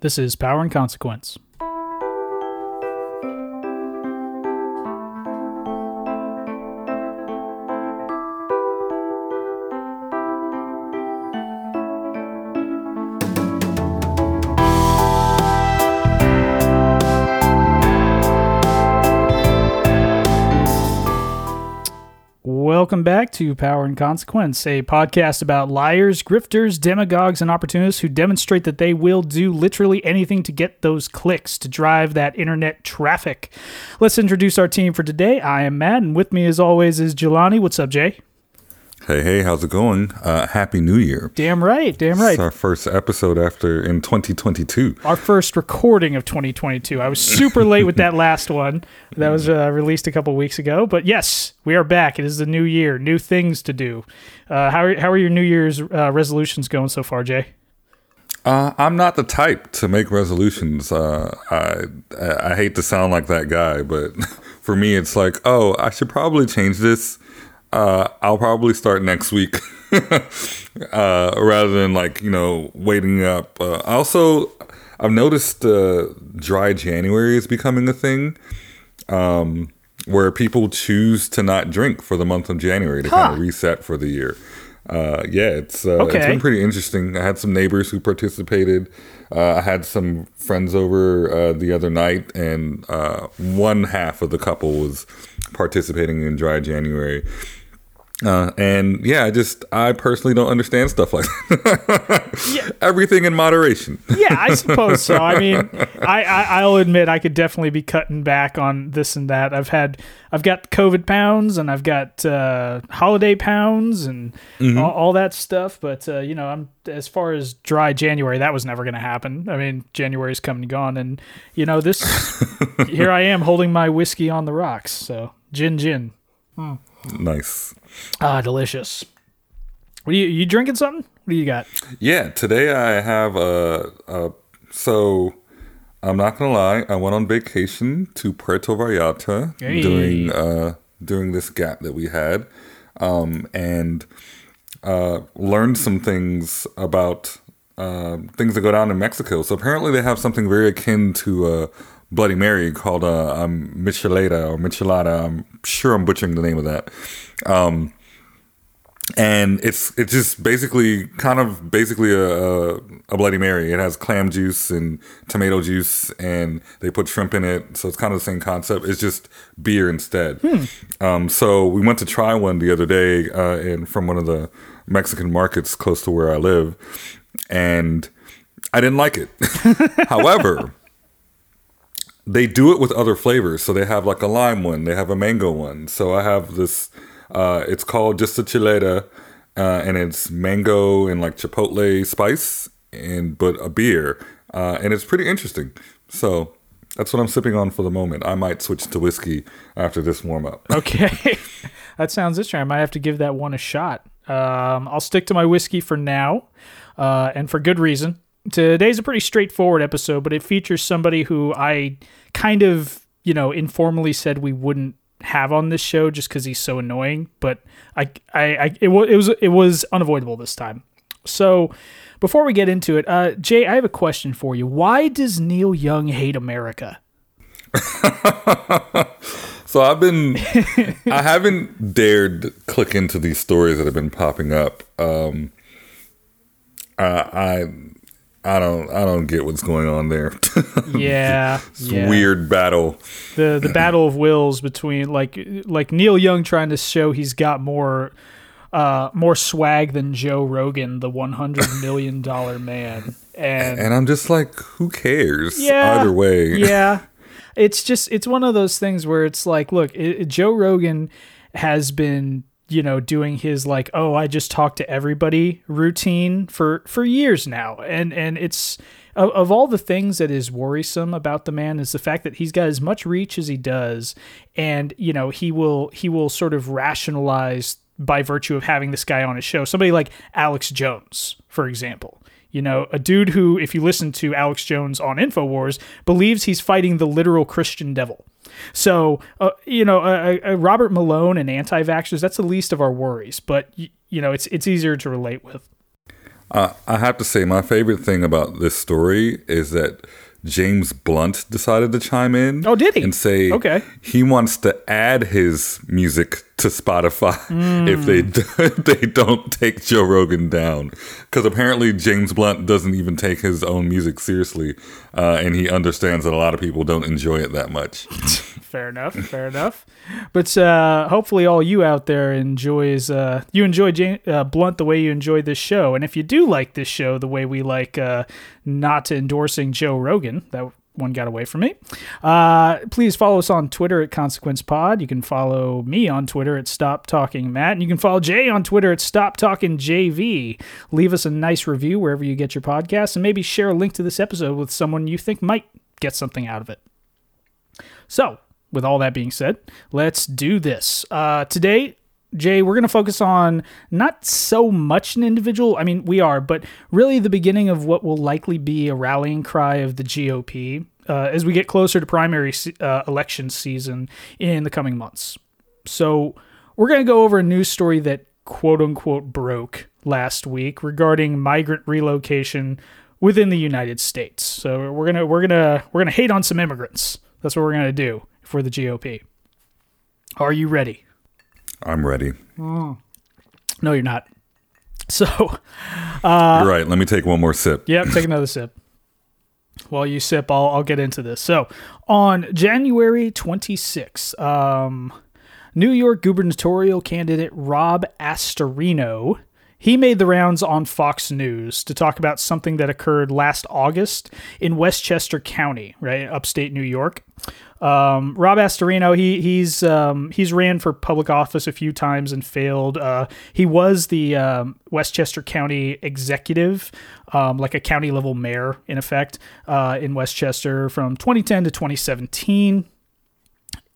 This is Power and Consequence. Welcome back to Power and Consequence, a podcast about liars, grifters, demagogues, and opportunists who demonstrate that they will do literally anything to get those clicks, to drive that internet traffic. Let's introduce our team for today. I am Matt, and with me, as always, is Jelani. What's up, Jay? Hey, hey, how's it going? Uh, Happy New Year. Damn right, damn right. It's our first episode after in 2022. Our first recording of 2022. I was super late with that last one. That was uh, released a couple weeks ago. But yes, we are back. It is the new year, new things to do. Uh, how, are, how are your New Year's uh, resolutions going so far, Jay? Uh, I'm not the type to make resolutions. Uh, I I hate to sound like that guy, but for me, it's like, oh, I should probably change this uh, I'll probably start next week uh, rather than like you know waiting up. Uh, also, I've noticed uh, dry January is becoming a thing. Um, where people choose to not drink for the month of January to huh. kind of reset for the year. Uh, yeah, it's uh, okay. it's been pretty interesting. I had some neighbors who participated. Uh, I had some friends over uh, the other night, and uh, one half of the couple was participating in Dry January. Uh, and yeah, I just I personally don't understand stuff like yeah. everything in moderation. yeah, I suppose so. I mean, I, I will admit I could definitely be cutting back on this and that. I've had I've got COVID pounds and I've got uh, holiday pounds and mm-hmm. all, all, that stuff. But uh, you know, I'm as far as dry January, that was never going to happen. I mean, January's come and gone, and you know this. here I am holding my whiskey on the rocks. So gin, gin. Hmm. Nice. Ah, delicious. What are you you drinking something? What do you got? Yeah, today I have a, a so I'm not gonna lie, I went on vacation to Puerto Vallarta hey. during uh during this gap that we had. Um and uh learned some things about uh, things that go down in Mexico. So apparently they have something very akin to uh, Bloody Mary called uh, um, Michelada or Michelada. I'm sure I'm butchering the name of that. Um, and it's it's just basically kind of basically a, a, Bloody Mary. It has clam juice and tomato juice, and they put shrimp in it. So it's kind of the same concept. It's just beer instead. Hmm. Um, so we went to try one the other day, uh, in from one of the Mexican markets close to where I live, and I didn't like it. However they do it with other flavors. So they have like a lime one, they have a mango one. So I have this. Uh, it's called just a chileta, uh, and it's mango and like chipotle spice, and but a beer, uh, and it's pretty interesting. So that's what I'm sipping on for the moment. I might switch to whiskey after this warm up. okay, that sounds interesting. I might have to give that one a shot. Um, I'll stick to my whiskey for now, uh, and for good reason. Today's a pretty straightforward episode, but it features somebody who I kind of, you know, informally said we wouldn't have on this show just because he's so annoying. But I, I, I it, was, it was, it was unavoidable this time. So, before we get into it, uh, Jay, I have a question for you. Why does Neil Young hate America? so I've been, I haven't dared click into these stories that have been popping up. Um, uh, I I don't I don't get what's going on there. yeah, yeah. weird battle. The the battle of wills between like like Neil Young trying to show he's got more uh more swag than Joe Rogan, the 100 million dollar man. And and I'm just like who cares yeah, either way. yeah. It's just it's one of those things where it's like look, it, Joe Rogan has been you know doing his like oh i just talk to everybody routine for for years now. And and it's of, of, all the things that is worrisome about the man is the fact that he's got as much reach as he does. And you know he will he will sort of rationalize by virtue of having this guy on his show. Somebody like alex jones for example. You know, a dude who, if you listen to Alex Jones on InfoWars, believes he's fighting the literal Christian devil. So, uh, you know, uh, uh, Robert Malone and anti-vaxxers, that's the least of our worries. But, you know, it's it's easier to relate with. Uh, I have to say, my favorite thing about this story is that James Blunt decided to chime in. Oh, did he? And say Okay. he wants to add his music to Spotify if they if they don't take Joe Rogan down. Because apparently James Blunt doesn't even take his own music seriously, uh, and he understands that a lot of people don't enjoy it that much. Fair enough. Fair enough. But uh, hopefully, all you out there enjoys uh, you enjoy Jan- uh, Blunt the way you enjoy this show, and if you do like this show the way we like uh, not endorsing Joe Rogan, that one got away from me. Uh, please follow us on Twitter at Consequence Pod. You can follow me on Twitter at Stop Talking Matt, and you can follow Jay on Twitter at Stop Talking JV. Leave us a nice review wherever you get your podcasts, and maybe share a link to this episode with someone you think might get something out of it. So, with all that being said, let's do this. Uh, today, Jay, we're going to focus on not so much an individual. I mean, we are, but really the beginning of what will likely be a rallying cry of the GOP uh, as we get closer to primary uh, election season in the coming months. So, we're going to go over a news story that quote unquote broke last week regarding migrant relocation within the United States. So, we're going to we're going to we're going to hate on some immigrants. That's what we're going to do for the GOP. Are you ready? I'm ready. No, you're not. So, You're right. Let me take one more sip. Yep, take another sip. While you sip, I'll, I'll get into this. So, on January 26th, um, New York gubernatorial candidate Rob Astorino he made the rounds on Fox News to talk about something that occurred last August in Westchester County, right, upstate New York. Um, Rob Astorino, he he's um, he's ran for public office a few times and failed. Uh, he was the um, Westchester County executive, um, like a county level mayor in effect, uh, in Westchester from 2010 to 2017.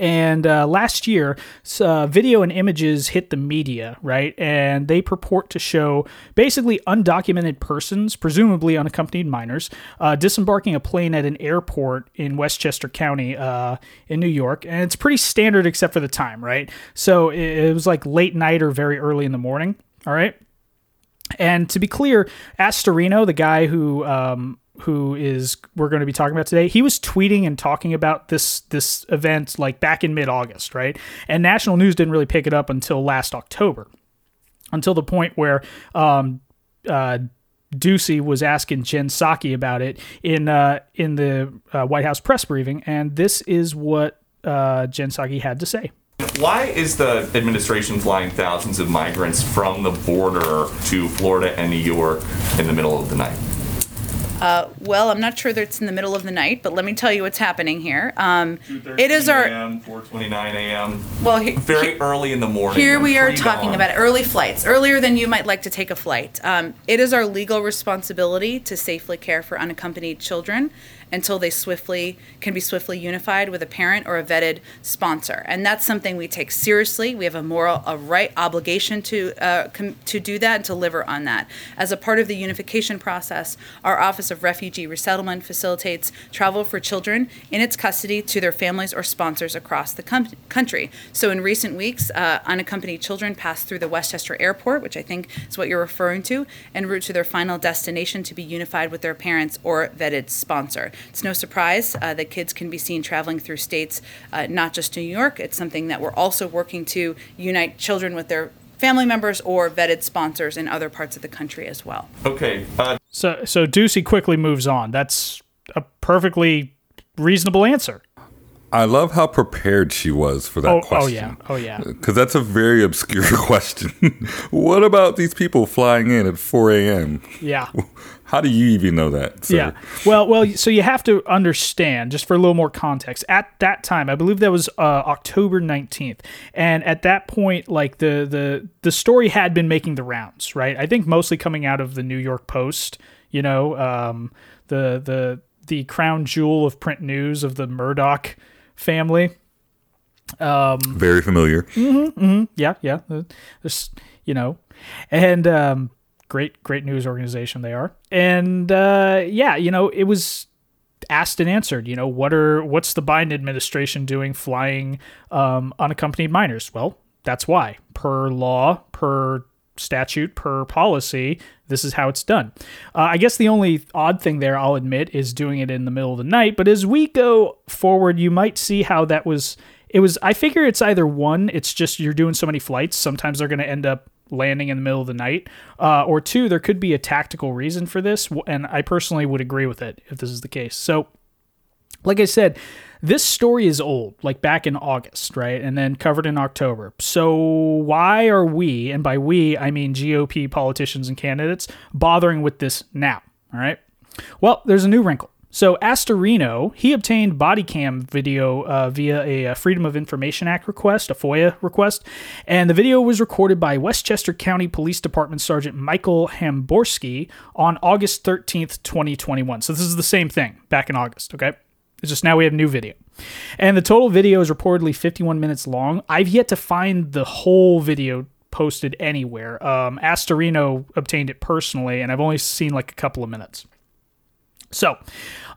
And uh, last year, uh, video and images hit the media, right? And they purport to show basically undocumented persons, presumably unaccompanied minors, uh, disembarking a plane at an airport in Westchester County uh, in New York. And it's pretty standard except for the time, right? So it, it was like late night or very early in the morning, all right? And to be clear, Astorino, the guy who um, who is we're going to be talking about today, he was tweeting and talking about this this event like back in mid August, right? And national news didn't really pick it up until last October, until the point where um, uh, Doocy was asking Jen Psaki about it in uh, in the uh, White House press briefing, and this is what uh, Jen Psaki had to say. Why is the administration flying thousands of migrants from the border to Florida and New York in the middle of the night? Well, I'm not sure that it's in the middle of the night, but let me tell you what's happening here. Um, it is our 4:29 a.m. well. He, Very early in the morning. Here we are talking about early flights, earlier than you might like to take a flight. Um, it is our legal responsibility to safely care for unaccompanied children until they swiftly can be swiftly unified with a parent or a vetted sponsor, and that's something we take seriously. We have a moral, a right obligation to uh, com- to do that and to deliver on that. As a part of the unification process, our Office of Refugee Resettlement facilitates travel for children in its custody to their families or sponsors across the com- country. So, in recent weeks, uh, unaccompanied children passed through the Westchester Airport, which I think is what you're referring to, en route to their final destination to be unified with their parents or vetted sponsor. It's no surprise uh, that kids can be seen traveling through states, uh, not just New York. It's something that we're also working to unite children with their family members or vetted sponsors in other parts of the country as well. Okay. Uh, So so Doocy quickly moves on. That's a perfectly reasonable answer. I love how prepared she was for that Oh, question. oh yeah. Oh yeah. Because that's a very obscure question. what about these people flying in at 4 a.m.? Yeah. How do you even know that? sir? Yeah. Well, well, so you have to understand, just for a little more context, at that time, I believe that was uh, October 19th. And at that point, like the, the, the story had been making the rounds, right? I think mostly coming out of the New York Post, you know, um, the, the, the crown jewel of print news of the Murdoch family. Um, Very familiar. yeah, yeah. Uh, There's, you know, and um, great, great news organization they are. And uh, yeah, you know, it was asked and answered. You know, what are what's the Biden administration doing flying um, unaccompanied minors? Well, that's why, per law, per statute, per policy, This is how it's done. Uh, I guess the only odd thing there, I'll admit, is doing it in the middle of the night. But as we go forward, you might see how that was. It was. I figure it's either one. It's just you're doing so many flights. Sometimes they're going to end up landing in the middle of the night, uh, or two, there could be a tactical reason for this, and I personally would agree with it if this is the case. So, like I said, this story is old, like back in August, right? And then covered in October. So why are we, and by we, I mean GOP politicians and candidates, bothering with this now? All right. Well, there's a new wrinkle. So Astorino, he obtained body cam video uh, via a, Freedom of Information Act request, a FOIA request, and the video was recorded by Westchester County Police Department Sergeant Michael Hamborski on August 13th, 2021. So this is the same thing back in August, okay? It's just now we have new video. And the total video is reportedly 51 minutes long. I've yet to find the whole video posted anywhere. Um, Astorino obtained it personally, and I've only seen like a couple of minutes. So,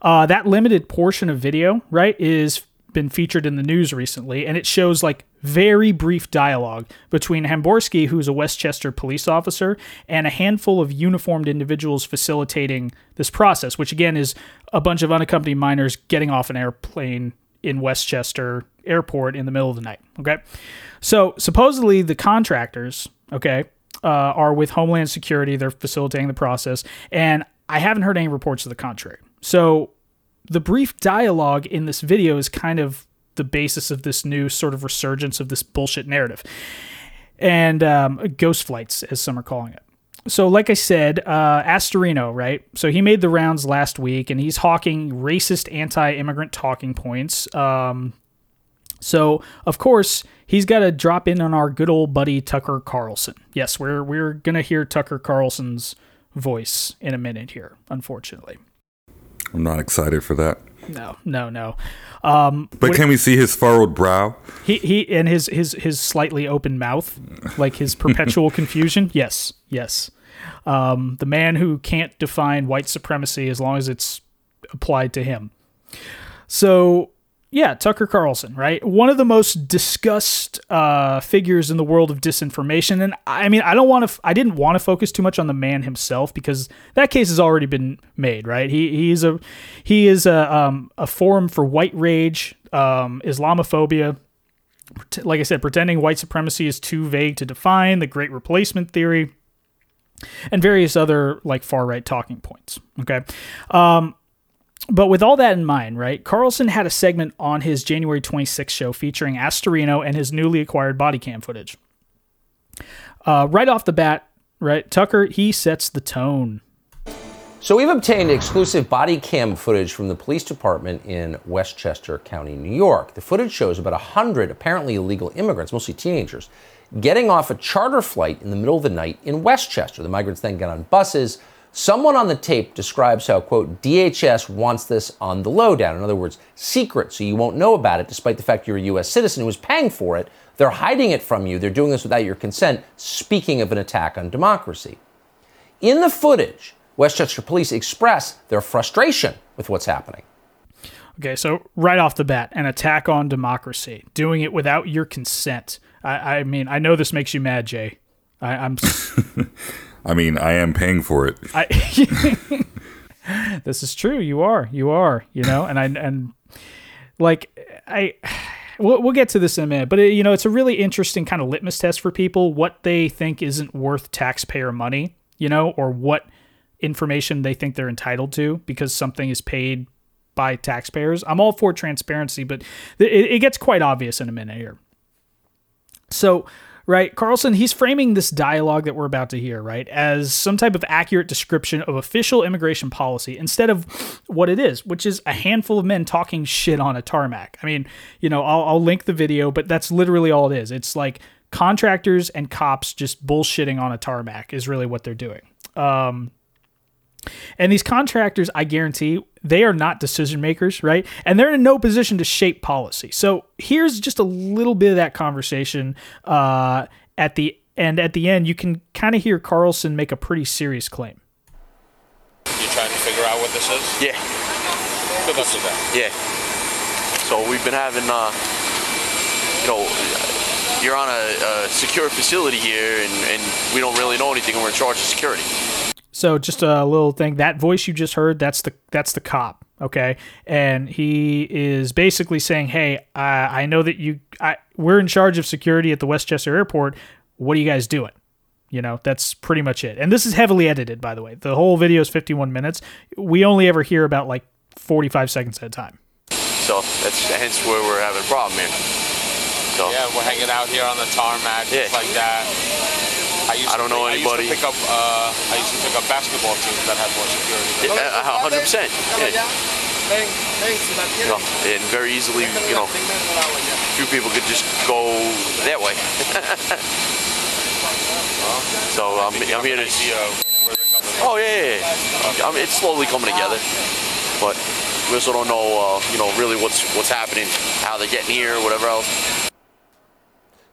uh, that limited portion of video, right, is been featured in the news recently, and it shows like very brief dialogue between Hamborski, who's a Westchester police officer, and a handful of uniformed individuals facilitating this process, which again is a bunch of unaccompanied minors getting off an airplane in Westchester Airport in the middle of the night. Okay. So supposedly the contractors, okay, uh, are with Homeland Security. They're facilitating the process. And I haven't heard any reports to the contrary. So the brief dialogue in this video is kind of the basis of this new sort of resurgence of this bullshit narrative and um, ghost flights, as some are calling it. So, like I said, uh, Astorino, right? So he made the rounds last week, and he's hawking racist, anti-immigrant talking points. Um, so, of course, he's got to drop in on our good old buddy Tucker Carlson. Yes, we're we're gonna hear Tucker Carlson's voice in a minute here, unfortunately. I'm not excited for that. No, no, no. Um, but can we see his furrowed brow? He he and his his his slightly open mouth, like his perpetual confusion. Yes, yes. Um, the man who can't define white supremacy as long as it's applied to him. So yeah, Tucker Carlson, right? One of the most discussed uh, figures in the world of disinformation. And I mean, I don't want to, f- I didn't want to focus too much on the man himself because that case has already been made, right? He he's a he is a um, a forum for white rage, um, Islamophobia. Like I said, pretending white supremacy is too vague to define, the Great Replacement theory, and various other like far right talking points. Okay. Um, but with all that in mind, right, Carlson had a segment on his January 26th show featuring Astorino and his newly acquired body cam footage. Uh, right off the bat, right, Tucker, he sets the tone. So we've obtained exclusive body cam footage from the police department in Westchester County, New York. The footage shows about 100 apparently illegal immigrants, mostly teenagers, getting off a charter flight in the middle of the night in Westchester. The migrants then get on buses Someone on the tape describes how, quote, DHS wants this on the lowdown. In other words, secret, so you won't know about it, despite the fact you're a U.S. citizen who is paying for it. They're hiding it from you. They're doing this without your consent, speaking of an attack on democracy. In the footage, Westchester police express their frustration with what's happening. Okay, so right off the bat, an attack on democracy, doing it without your consent. I, I mean, I know this makes you mad, Jay. I, I'm. I mean, I am paying for it. I, this is true. You are. You are. You know, and I and like I. We'll, we'll get to this in a minute, but it, you know, it's a really interesting kind of litmus test for people what they think isn't worth taxpayer money, you know, or what information they think they're entitled to because something is paid by taxpayers. I'm all for transparency, but it, it gets quite obvious in a minute here. So, right? Carlson, he's framing this dialogue that we're about to hear, right, as some type of accurate description of official immigration policy instead of what it is, which is a handful of men talking shit on a tarmac. I mean, you know, I'll, I'll link the video, but that's literally all it is. It's like contractors and cops just bullshitting on a tarmac is really what they're doing. Um, and these contractors, I guarantee, they are not decision makers, right? And they're in no position to shape policy. So here's just a little bit of that conversation uh, at the and at the end, you can kind of hear Carlson make a pretty serious claim. You trying to figure out what this is? Yeah. Good luck with that. Yeah. So we've been having, uh, you know, you're on a, a secure facility here, and, and we don't really know anything, and we're in charge of security. So just a little thing. That voice you just heard, that's the that's the cop. Okay, and he is basically saying, "Hey, I, I know that you, I, we're in charge of security at the Westchester Airport. What are you guys doing?" You know, that's pretty much it. And this is heavily edited, by the way. The whole video is 51 minutes. We only ever hear about like 45 seconds at a time. So that's hence where we're having a problem here. So Yeah, we're hanging out here on the tarmac, Yeah. just like that. I, used I don't to, know I anybody. used to pick up, uh, I used to pick up basketball teams that had more security. yeah, a hundred percent. Yeah. You know, and very easily, you know, a few people could just go that way. so I'm, I'm here to. idea of where they're coming Oh yeah, yeah, yeah. I mean, it's slowly coming together, but we also don't know, uh, you know, really what's what's happening, how they're getting here, whatever else.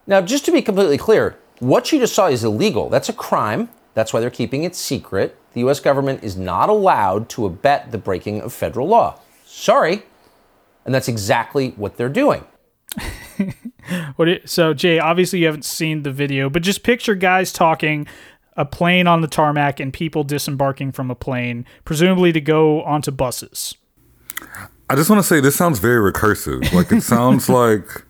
Now, just to be completely clear, what you just saw is illegal. That's a crime. That's why they're keeping it secret. The U.S. government is not allowed to abet the breaking of federal law. Sorry. And that's exactly what they're doing. What it, so Jay, obviously you haven't seen the video, but just picture guys talking, a plane on the tarmac, and people disembarking from a plane, presumably to go onto buses. I just want to say this sounds very recursive. Like it sounds like,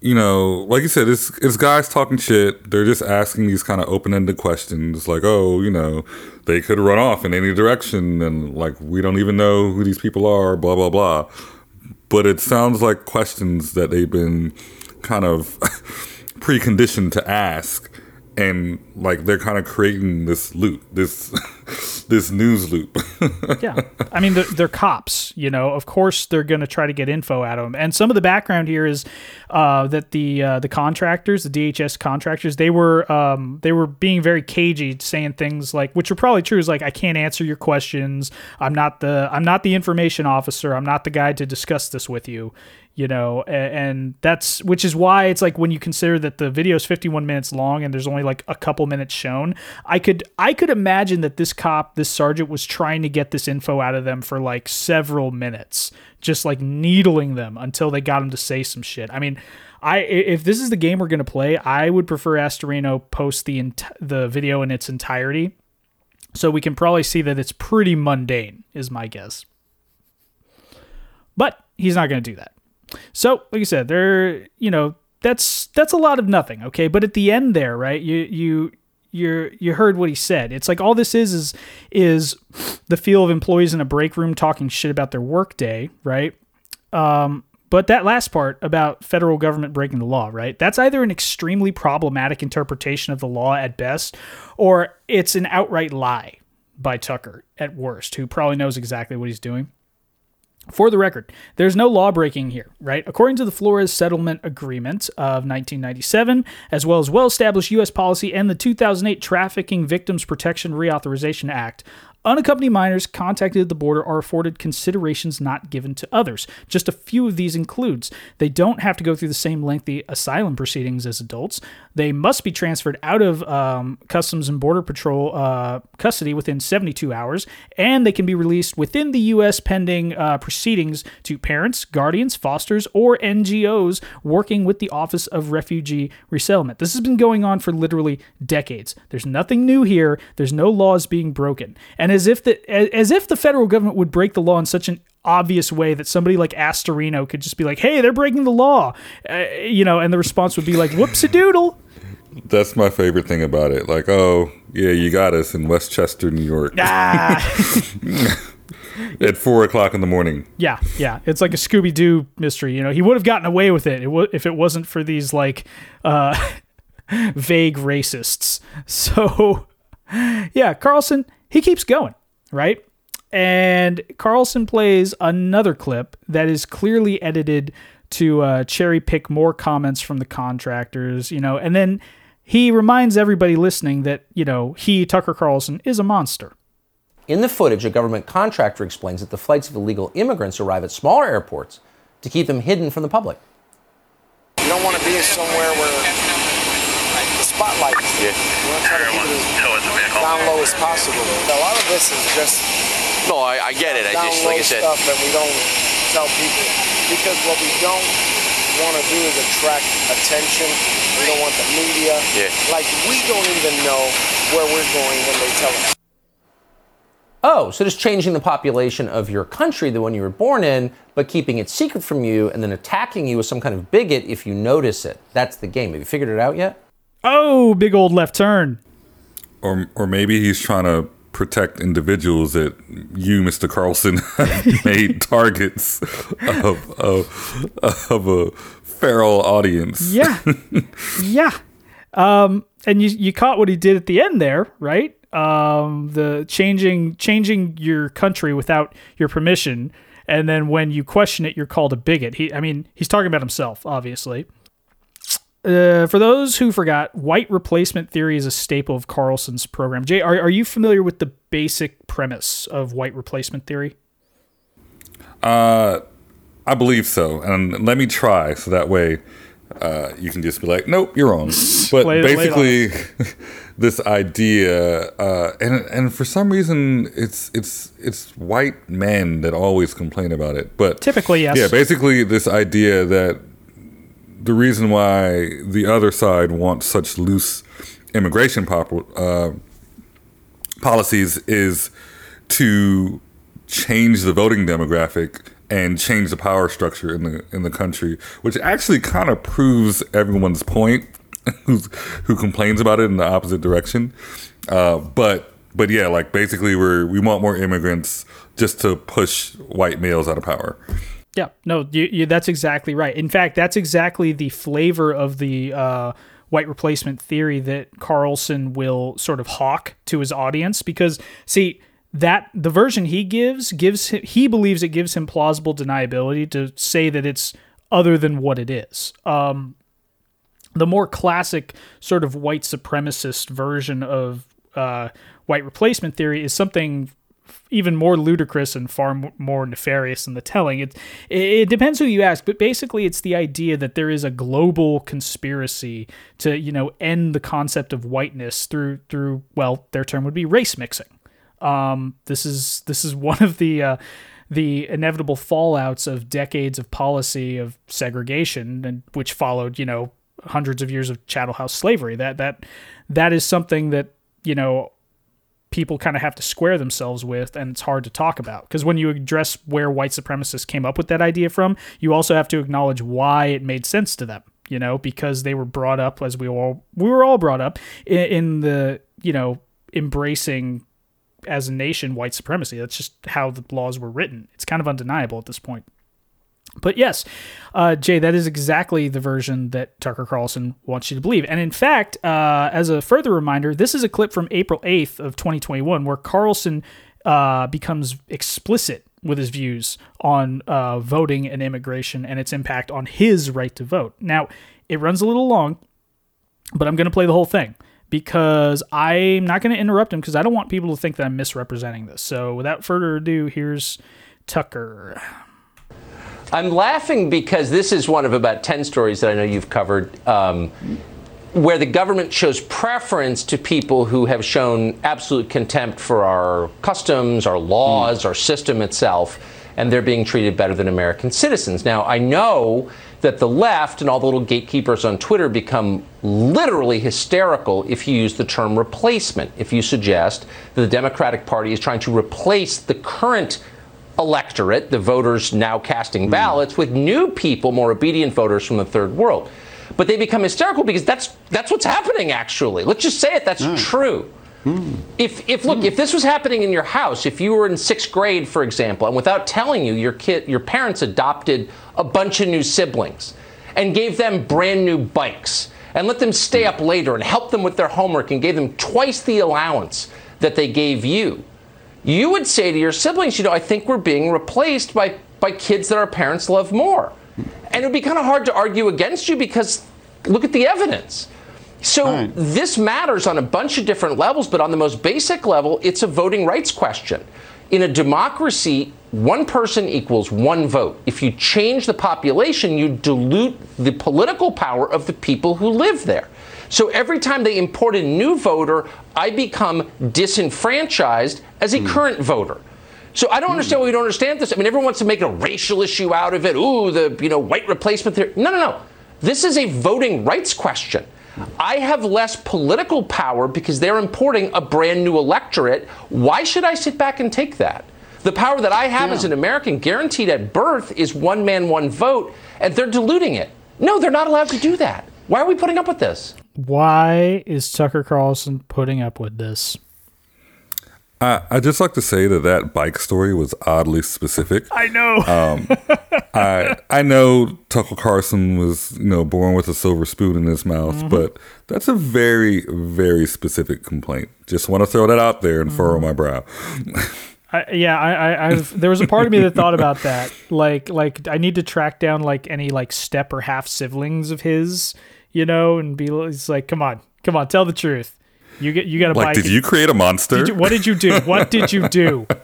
you know, like you said, it's it's guys talking shit. They're just asking these kind of open ended questions, like, oh, you know, they could run off in any direction, and like we don't even know who these people are, blah blah blah. But it sounds like questions that they've been kind of preconditioned to ask, and like they're kind of creating this loop, this this news loop. yeah. I mean they're, they're cops you know? Of course they're going to try to get info out of them and some of the background here is uh, that the uh, the contractors the dhs contractors they were um, they were being very cagey saying things like which are probably true is like i can't answer your questions. I'm not the i'm not the information officer. I'm not the guy to discuss this with you you know and that's which is why it's like when you consider that the video is 51 minutes long and there's only like a couple minutes shown i could i could imagine that this cop this sergeant was trying to get this info out of them for like several minutes just like needling them until they got him to say some shit i mean I if this is the game we're gonna play, I would prefer Astorino post the ent- the video in its entirety, so we can probably see that it's pretty mundane. Is my guess. But he's not going to do that. So, like I said, there, you know, that's that's a lot of nothing, okay? But at the end there, right? You you you you heard what he said. It's like all this is is is the feel of employees in a break room talking shit about their workday, right? Um, but that last part about federal government breaking the law, right? That's either an extremely problematic interpretation of the law at best, or it's an outright lie by Tucker at worst, who probably knows exactly what he's doing. For the record, there's no law breaking here, right? According to the Flores Settlement Agreement of 1997, as well as well established U.S. policy and the 2008 Trafficking Victims Protection Reauthorization Act, unaccompanied minors contacted at the border are afforded considerations not given to others. Just a few of these includes they don't have to go through the same lengthy asylum proceedings as adults. They must be transferred out of um, Customs and Border Patrol uh, custody within 72 hours, and they can be released within the U.S. pending uh, proceedings to parents, guardians, fosters, or NGOs working with the Office of Refugee Resettlement. This has been going on for literally decades. There's nothing new here. There's no laws being broken, and as if the as if the federal government would break the law in such an obvious way that somebody like Astorino could just be like, "Hey, they're breaking the law," uh, you know, and the response would be like, "Whoops a doodle." That's my favorite thing about it. Like, oh yeah, you got us in Westchester, New York, Ah. at four o'clock in the morning. Yeah, yeah, it's like a Scooby Doo mystery. You know, he would have gotten away with it, it if it wasn't for these like uh, vague racists. So, yeah, Carlson he keeps going, right? And Carlson plays another clip that is clearly edited to uh, cherry pick more comments from the contractors, you know, and then he reminds everybody listening that you know he Tucker Carlson is a monster. In the footage, a government contractor explains that the flights of illegal immigrants arrive at smaller airports to keep them hidden from the public. You don't want to be somewhere where the spotlight is. Yeah. You want to try to keep it as down low as possible. A lot of this is just No, I, I get it. I just, low like I said, stuff that we don't tell people because what we don't want to do is attract attention. We don't want the media. Yeah. Like we don't even know where we're going when they tell us. Oh, so just changing the population of your country, the one you were born in, but keeping it secret from you and then attacking you as some kind of bigot if you notice it. That's the game. Have you figured it out yet? Oh, big old left turn. Or, or maybe he's trying to protect individuals that you, Mr. Carlson, have made targets of, of, of a feral audience. Yeah. yeah. Um, and you, you caught what he did at the end there, right? Um, the changing changing your country without your permission, and then when you question it, you're called a bigot. He, I mean, he's talking about himself, obviously. Uh, for those who forgot, white replacement theory is a staple of Carlson's program. Jay, are, are you familiar with the basic premise of white replacement theory? Uh, I believe so. And let me try so that way uh, you can just be like, nope, you're wrong. But Lay it- lay basically, this idea, uh, and and for some reason, it's it's it's white men that always complain about it. But Typically, yes. Yeah, basically, this idea that the reason why the other side wants such loose immigration pop, uh, policies is to change the voting demographic and change the power structure in the in the country, which actually kind of proves everyone's point who's, who complains about it in the opposite direction. Uh, but but yeah, like basically we're we want more immigrants just to push white males out of power. Yeah, no, you, you, that's exactly right. In fact, that's exactly the flavor of the uh, white replacement theory that Carlson will sort of hawk to his audience. Because, see, that the version he gives gives him, he believes it gives him plausible deniability to say that it's other than what it is. Um, the more classic sort of white supremacist version of uh, white replacement theory is something even more ludicrous and far more nefarious in the telling. It, it depends who you ask, but basically it's the idea that there is a global conspiracy to, you know, end the concept of whiteness through through well, their term would be race mixing. Um, this is this is one of the uh, the inevitable fallouts of decades of policy of segregation, and which followed, you know, hundreds of years of chattel house slavery. That that that is something that you know people kind of have to square themselves with and it's hard to talk about. Because when you address where white supremacists came up with that idea from you also have to acknowledge why it made sense to them you know because they were brought up as we all we were all brought up in, in the you know embracing as a nation white supremacy. That's just how the laws were written. It's kind of undeniable at this point but yes, uh, Jay, that is exactly the version that Tucker Carlson wants you to believe. And in fact, uh, as a further reminder, this is a clip from April 8th of 2021 where Carlson uh, becomes explicit with his views on uh, voting and immigration and its impact on his right to vote. Now, it runs a little long, but I'm going to play the whole thing because I'm not going to interrupt him because I don't want people to think that I'm misrepresenting this. So without further ado, here's Tucker. I'm laughing because this is one of about 10 stories that I know you've covered um, where the government shows preference to people who have shown absolute contempt for our customs, our laws, our system itself, and they're being treated better than American citizens. Now, I know that the left and all the little gatekeepers on Twitter become literally hysterical if you use the term replacement, if you suggest that the Democratic Party is trying to replace the current electorate, the voters now casting hmm. ballots, with new people, more obedient voters from the third world. But they become hysterical because that's that's what's happening actually. Let's just say it, that's hmm. true. Hmm. If, if look, if this was happening in your house, if you were in sixth grade, for example, and without telling you, your kid, your parents adopted a bunch of new siblings and gave them brand new bikes and let them stay up later and help them with their homework and gave them twice the allowance that they gave you, you would say to your siblings, you know, I think we're being replaced by, by kids that our parents love more. And it would be kind of hard to argue against you because look at the evidence. So this matters on a bunch of different levels, but on the most basic level, it's a voting rights question. In a democracy, one person equals one vote. If you change the population, you dilute the political power of the people who live there. So every time they import a new voter, I become disenfranchised as a hmm. current voter. So I don't hmm. understand why we don't understand this. I mean, everyone wants to make a racial issue out of it. Ooh, the you know white replacement theory. No, no, no. This is a voting rights question. I have less political power because they're importing a brand new electorate. Why should I sit back and take that? The power that I have yeah. as an American, guaranteed at birth, is one man, one vote, and they're diluting it. No, they're not allowed to do that. Why are we putting up with this? Why is Tucker Carlson putting up with this? I, I just like to say that that bike story was oddly specific. I know. Um, I I know Tucker Carlson was you know born with a silver spoon in his mouth, mm-hmm. but that's a very very specific complaint. Just want to throw that out there and mm-hmm. furrow my brow. I, yeah, I, I, there was a part of me that thought about that. Like, like I need to track down like any like step or half siblings of his, you know, and be. It's like, come on, come on, tell the truth. You get you got to like, Did you create a monster? Did you, what did you do? What did you do?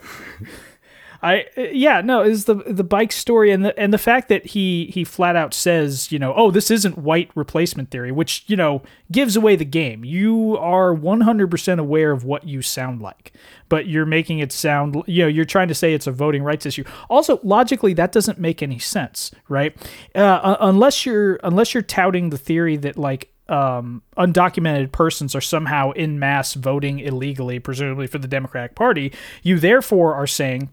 I yeah no is the the bike story and the and the fact that he he flat out says you know oh this isn't white replacement theory which you know gives away the game. You are 100% aware of what you sound like but you're making it sound you know you're trying to say it's a voting rights issue. Also logically that doesn't make any sense right? Uh, unless you're unless you're touting the theory that like um, undocumented persons are somehow in mass voting illegally, presumably for the Democratic Party, you therefore are saying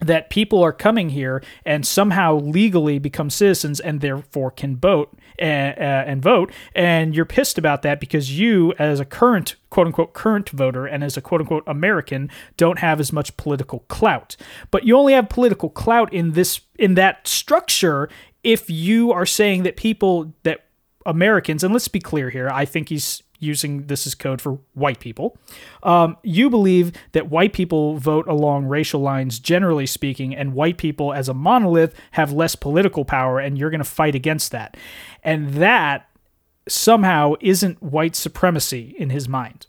that people are coming here and somehow legally become citizens and therefore can vote and, uh, and vote. And you're pissed about that because you as a current quote unquote current voter and as a quote unquote American don't have as much political clout. But you only have political clout in this in that structure if you are saying that people that Americans, and let's be clear here, I think he's using this as code for white people. Um, you believe that white people vote along racial lines, generally speaking, and white people as a monolith have less political power, and you're going to fight against that. And that somehow isn't white supremacy in his mind.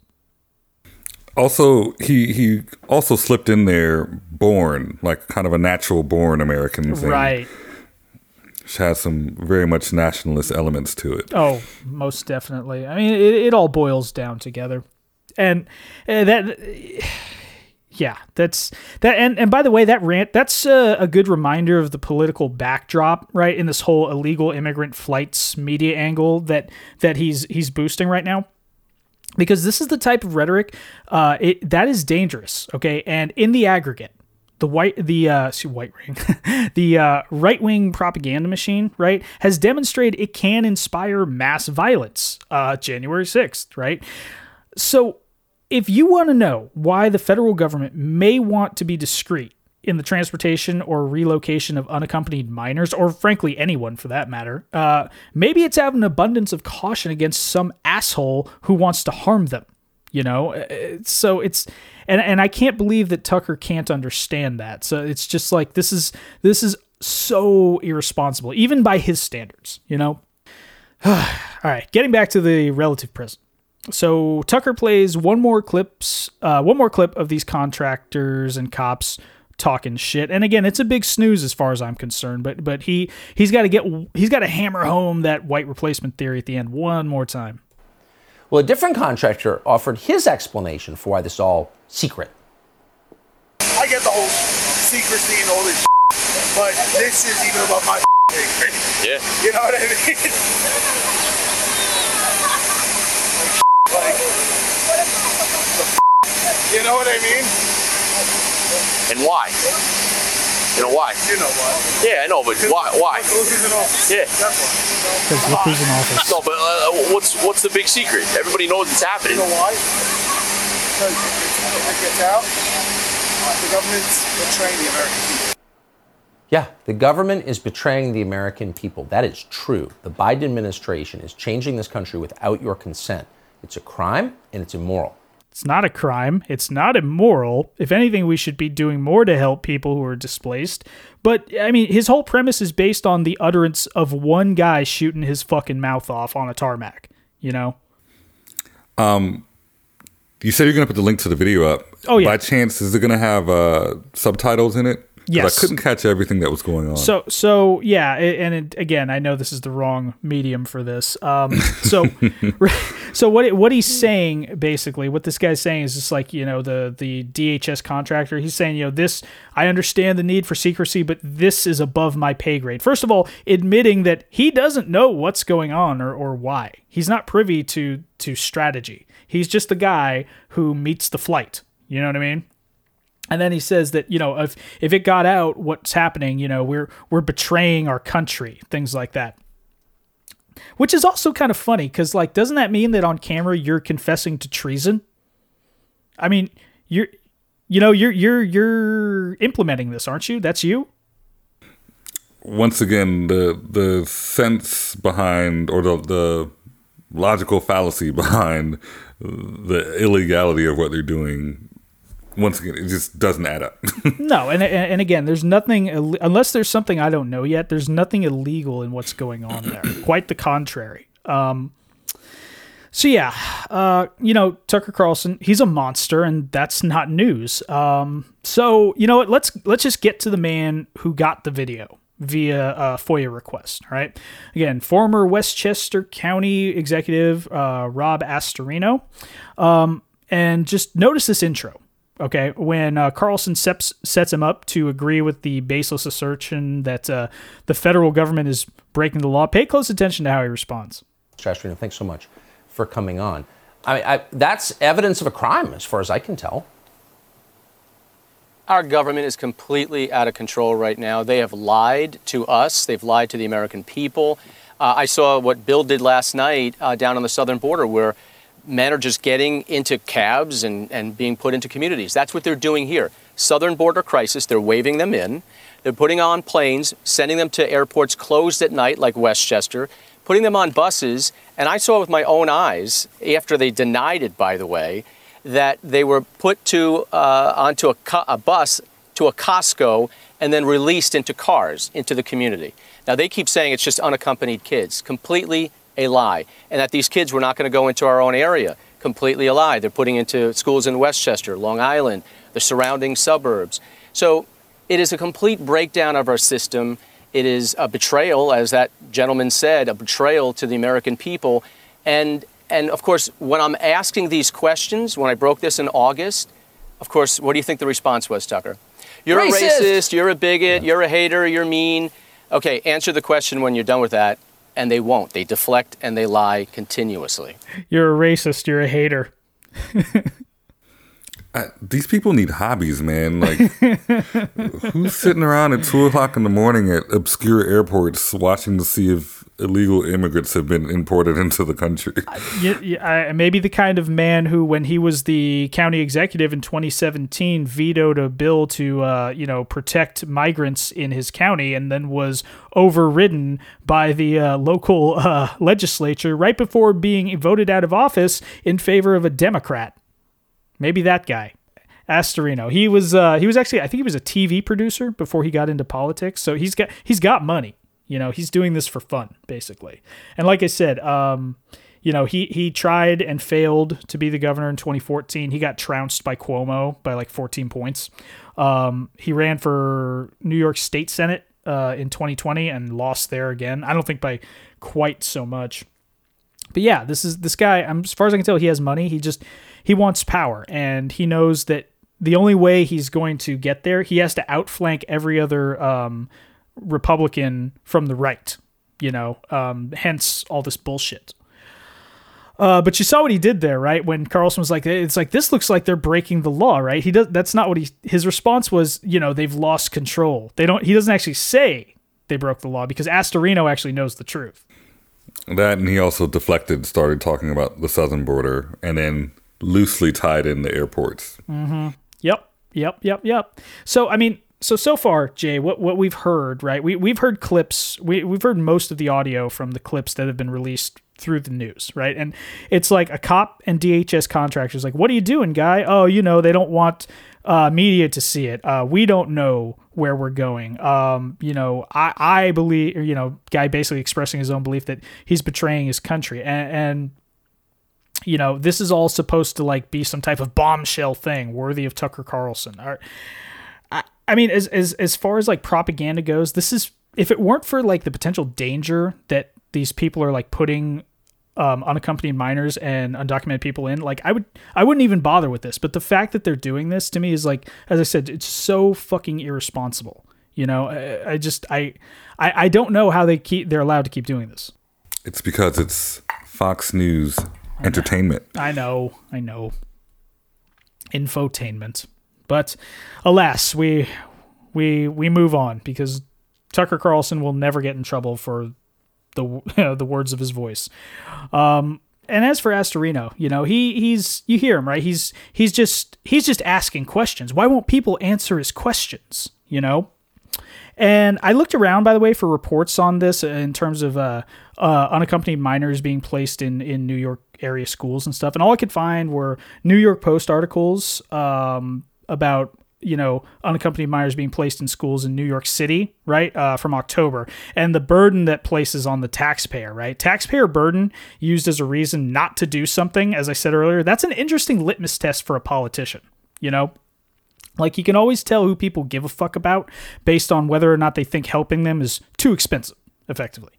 Also, he he also slipped in there born, like kind of a natural born American thing. Right has some very much nationalist elements to it. Oh, most definitely. I mean, it, it all boils down together, and uh, that. Yeah, that's that. And, and by the way, that rant, that's a, a good reminder of the political backdrop, right? In this whole illegal immigrant flights media angle that, that he's, he's boosting right now because this is the type of rhetoric uh, it, that is dangerous. Okay, and in the aggregate, the white the uh white ring. The uh, right wing propaganda machine right has demonstrated it can inspire mass violence uh January 6th right? So if you want to know why the federal government may want to be discreet in the transportation or relocation of unaccompanied minors, or frankly anyone for that matter, uh, maybe it's out an abundance of caution against some asshole who wants to harm them you know? Uh, so it's and and I can't believe that Tucker can't understand that. So it's just like this is this is so irresponsible even by his standards you know? All right getting back to the relative present so Tucker plays one more clips uh, one more clip of these contractors and cops talking shit. And again it's a big snooze as far as i'm concerned but but he he's got to get he's got to hammer home that white replacement theory at the end one more time well, a different contractor offered his explanation for why this all secret. I get the whole secrecy and all this, but this is even above my thing. Yeah. You know what I mean? like, you know what I mean? And why? You know why? You know why? Yeah, I know, but why? Why? Look in office. Yeah. That's why. Because look who's in office. No, but uh, what's what's the big secret? Everybody knows it's happening. You know why? Because if it gets out, the government's betraying the American people. Yeah, the government is betraying the American people. That is true. The Biden administration is changing this country without your consent. It's a crime and it's immoral. It's not a crime. It's not immoral. If anything, we should be doing more to help people who are displaced. But, I mean, his whole premise is based on the utterance of one guy shooting his fucking mouth off on a tarmac, you know? Um, you said you're going to put the link to the video up. Oh, yeah. By chance, is it going to have uh, subtitles in it? Yes. I couldn't catch everything that was going on. So so yeah, and it, again, I know this is the wrong medium for this. Um, so so what what he's saying basically, what this guy's saying is just like you know the the DHS contractor. He's saying you know this. I understand the need for secrecy, but this is above my pay grade. First of all, admitting that he doesn't know what's going on or or why. He's not privy to to strategy. He's just the guy who meets the flight. You know what I mean? And then he says that you know if if it got out what's happening, you know we're we're betraying our country, things like that. Which is also kind of funny because like doesn't that mean that on camera you're confessing to treason? I mean you're you know you're you're you're implementing this, aren't you? That's you. Once again, the the sense behind or the the logical fallacy behind the illegality of what they're doing. Once again, it just doesn't add up. No, and and again, there's nothing unless there's something I don't know yet. There's nothing illegal in what's going on there. Quite the contrary. Um, so yeah, uh, you know Tucker Carlson, he's a monster, and that's not news. Um, so you know what? Let's let's just get to the man who got the video via uh, FOIA request. Right? Again, former Westchester County executive uh, Rob Astorino, um, and just notice this intro. Okay, when uh, Carlson sets, sets him up to agree with the baseless assertion that uh, the federal government is breaking the law, pay close attention to how he responds. Shastrina, thanks so much for coming on. I, I, that's evidence of a crime, as far as I can tell. Our government is completely out of control right now. They have lied to us, they've lied to the American people. Uh, I saw what Bill did last night uh, down on the southern border, where men are just getting into cabs and, and being put into communities. That's what they're doing here. Southern border crisis, they're waving them in. They're putting on planes, sending them to airports closed at night, like Westchester, putting them on buses. And I saw with my own eyes, after they denied it, by the way, that they were put to uh, onto a, co- a bus to a Costco and then released into cars into the community. Now they keep saying it's just unaccompanied kids. Completely a lie. And that these kids were not going to go into our own area. Completely a lie. They're putting into schools in Westchester, Long Island, the surrounding suburbs. So it is a complete breakdown of our system. It is a betrayal, as that gentleman said, a betrayal to the American people. And and of course, when I'm asking these questions, when I broke this in August, of course, what do you think the response was, Tucker? You're Racist. a racist, you're a bigot, you're a hater, you're mean. Okay, answer the question when you're done with that. And they won't. They deflect and they lie continuously. You're a racist. You're a hater. I, these people need hobbies, man. Like, who's sitting around at two o'clock in the morning at obscure airports watching to see if illegal immigrants have been imported into the country? Yeah, yeah, I- maybe the kind of man who, when he was the county executive in 2017, vetoed a bill to, uh, you know, protect migrants in his county, and then was overridden by the uh, local uh, legislature right before being voted out of office in favor of a Democrat. Maybe that guy. Astorino. He was uh, he was actually I think he was a TV producer before he got into politics. So he's got he's got money. You know, he's doing this for fun basically. And like I said, um, you know, he he tried and failed to be the governor in 2014. He got trounced by Cuomo by like 14 points. Um, he ran for New York State Senate uh, in 2020 and lost there again. I don't think by quite so much. But yeah, this is this guy. I'm as far as I can tell, he has money. He just he wants power, and he knows that the only way he's going to get there, he has to outflank every other um, Republican from the right. You know, um, hence all this bullshit. Uh, but you saw what he did there, right? When Carlson was like, "It's like this looks like they're breaking the law," right? He does. That's not what he. His response was, you know, they've lost control. They don't. He doesn't actually say they broke the law because Astorino actually knows the truth. That and he also deflected, started talking about the southern border, and then loosely tied in the airports. Yep, yep, yep, yep. So I mean, so so far, Jay, what what we've heard, right? We we've heard clips. We we've heard most of the audio from the clips that have been released through the news, right? And it's like a cop and DHS contractors like, "What are you doing, guy? Oh, you know, they don't want uh, media to see it. Uh, we don't know where we're going. Um, you know, I I believe, you know, guy basically expressing his own belief that he's betraying his country, and, and you know, this is all supposed to like be some type of bombshell thing worthy of Tucker Carlson. Or, I, I mean, as as as far as like propaganda goes, this is if it weren't for like the potential danger that these people are like putting um, unaccompanied minors and undocumented people in, like I would I wouldn't even bother with this. But the fact that they're doing this to me is like, as I said, it's so fucking irresponsible. You know, I, I just I, I I don't know how they keep they're allowed to keep doing this. It's because it's Fox News entertainment. I know, I know. Infotainment. But alas, we we we move on because Tucker Carlson will never get in trouble for the you know, the words of his voice. Um and as for Astorino, you know, he he's you hear him, right? He's he's just he's just asking questions. Why won't people answer his questions, you know? And I looked around, by the way, for reports on this in terms of uh, uh, unaccompanied minors being placed in, in New York area schools and stuff. And all I could find were New York Post articles um, about you know unaccompanied minors being placed in schools in New York City, right, uh, from October, and the burden that places on the taxpayer, right? Taxpayer burden used as a reason not to do something, as I said earlier. That's an interesting litmus test for a politician, you know. Like you can always tell who people give a fuck about based on whether or not they think helping them is too expensive, effectively.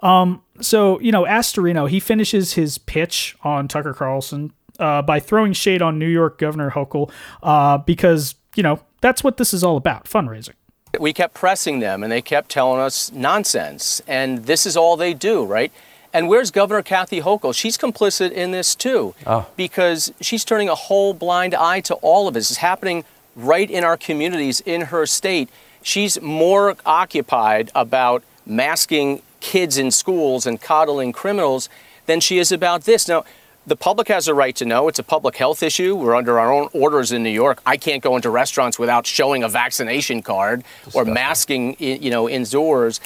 Um, so you know, Astorino he finishes his pitch on Tucker Carlson uh, by throwing shade on New York Governor Hochul uh, because you know that's what this is all about, fundraising. We kept pressing them, and they kept telling us nonsense, and this is all they do, right? And where's Governor Kathy Hochul? She's complicit in this too, because she's turning a whole blind eye to all of this. It's happening right in our communities in her state. She's more occupied about masking kids in schools and coddling criminals than she is about this. Now, the public has a right to know. It's a public health issue. We're under our own orders in New York. I can't go into restaurants without showing a vaccination card or masking, you know, indoors.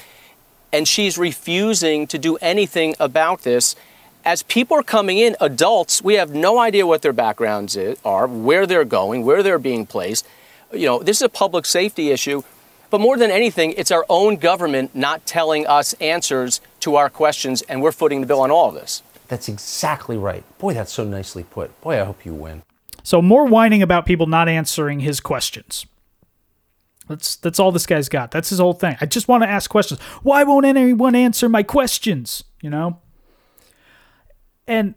And she's refusing to do anything about this. As people are coming in, adults, we have no idea what their backgrounds are, where they're going, where they're being placed. You know, this is a public safety issue. But more than anything, it's our own government not telling us answers to our questions, and we're footing the bill on all of this. That's exactly right. Boy, that's so nicely put. Boy, I hope you win. So more whining about people not answering his questions. That's that's all this guy's got. That's his whole thing. I just want to ask questions. Why won't anyone answer my questions? You know? And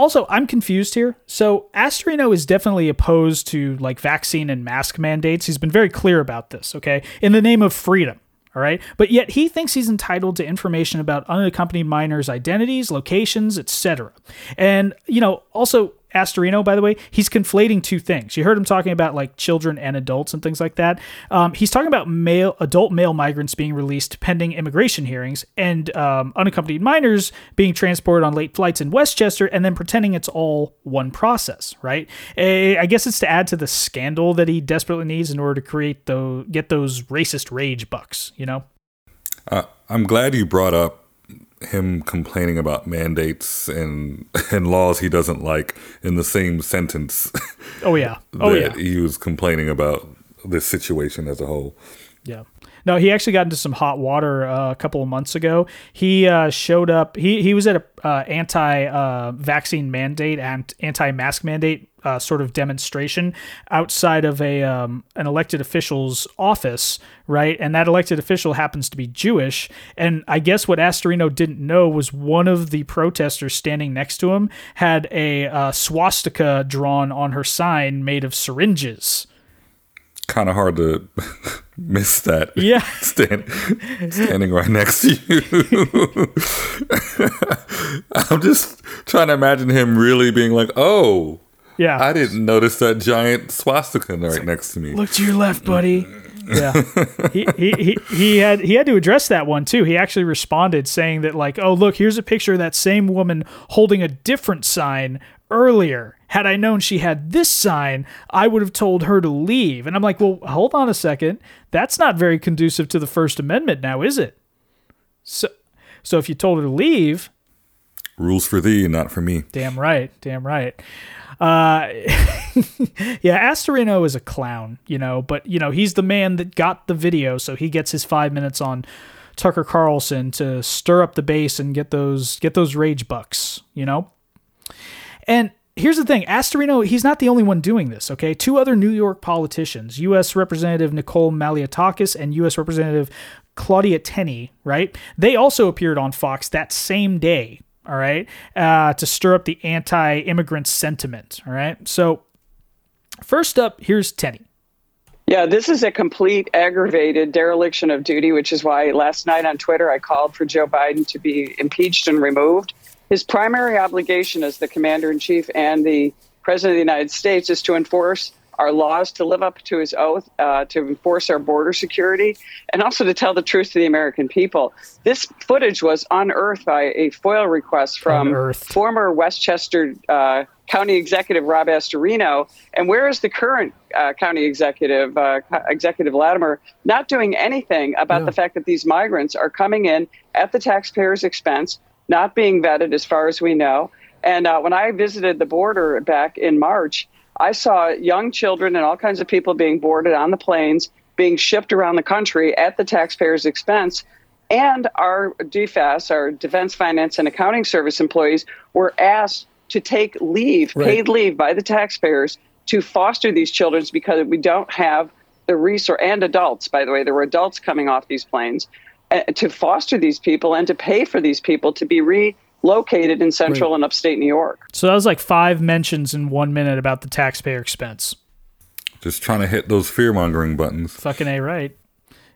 also, I'm confused here. So Astorino is definitely opposed to like vaccine and mask mandates. He's been very clear about this, okay? In the name of freedom. All right. But yet he thinks he's entitled to information about unaccompanied minors' identities, locations, etc. And, you know, also Astorino, by the way, he's conflating two things. You heard him talking about like children and adults and things like that. Um, he's talking about male, adult male migrants being released pending immigration hearings and um, unaccompanied minors being transported on late flights in Westchester and then pretending it's all one process, right? Eh, I guess it's to add to the scandal that he desperately needs in order to create the get those racist rage bucks, you know? Uh, I'm glad you brought up him complaining about mandates and and laws he doesn't like in the same sentence. Oh yeah. Oh yeah. he was complaining about this situation as a whole. Yeah. No, he actually got into some hot water uh, a couple of months ago. He uh, showed up. He he was at a uh, anti uh, mandate and anti mask mandate uh, sort of demonstration outside of a um, an elected official's office, right? And that elected official happens to be Jewish. And I guess what Astorino didn't know was one of the protesters standing next to him had a uh, swastika drawn on her sign made of syringes. Kind of hard to miss that. Yeah. Stand, standing right next to you. I'm just trying to imagine him really being like, "Oh, Yeah. I didn't notice that giant swastika right next to me." Look to your left, buddy. Yeah, he, he, he, he had he had to address that one too. He actually responded saying that like, oh look, here's a picture of that same woman holding a different sign earlier. Had I known she had this sign, I would have told her to leave. And I'm like, well, hold on a second. That's not very conducive to the First Amendment, now is it? So, so if you told her to leave, Rules for thee, not for me. Damn right. Damn right. Uh, yeah, Astorino is a clown, you know, but, you know, he's the man that got the video, so he gets his five minutes on Tucker Carlson to stir up the base and get those get those rage bucks, you know? And here's the thing Astorino, he's not the only one doing this, okay? Two other New York politicians, U.S. Representative Nicole Malliotakis and U.S. Representative Claudia Tenney, right? They also appeared on Fox that same day, all right, uh, to stir up the anti immigrant sentiment, all right? So, first up, here's Tenney. Yeah, this is a complete aggravated dereliction of duty, which is why last night on Twitter I called for Joe Biden to be impeached and removed. His primary obligation as the commander in chief and the president of the United States is to enforce our laws, to live up to his oath, uh, to enforce our border security, and also to tell the truth to the American people. This footage was unearthed by a FOIL request from Unearthed. former Westchester uh, County Executive Rob Astorino. And where is the current uh, County Executive, uh, Executive Latimer, not doing anything about Yeah. the fact that these migrants are coming in at the taxpayer's expense, not being vetted as far as we know. And uh, when I visited the border back in March, I saw young children and all kinds of people being boarded on the planes, being shipped around the country at the taxpayer's expense. And our DFAS, our Defense Finance and Accounting Service employees, were asked to take leave, Right. paid leave by the taxpayers to foster these children because we don't have the resource and adults, by the way, there were adults coming off these planes Uh, to foster these people and to pay for these people to be relocated in central and upstate New York. So that was like five mentions in one minute about the taxpayer expense. Just trying to hit those fear mongering buttons. Fucking a right.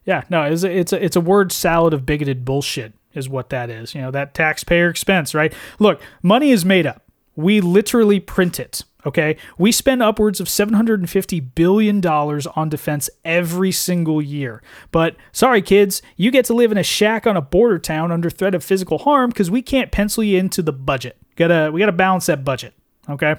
Yeah, no, it's a, it's a it's a word salad of bigoted bullshit is what that is. You know that taxpayer expense, right? Look, money is made up. We literally print it. Okay, we spend upwards of seven hundred and fifty billion dollars on defense every single year. But sorry, kids, you get to live in a shack on a border town under threat of physical harm because we can't pencil you into the budget. Gotta we gotta balance that budget. Okay.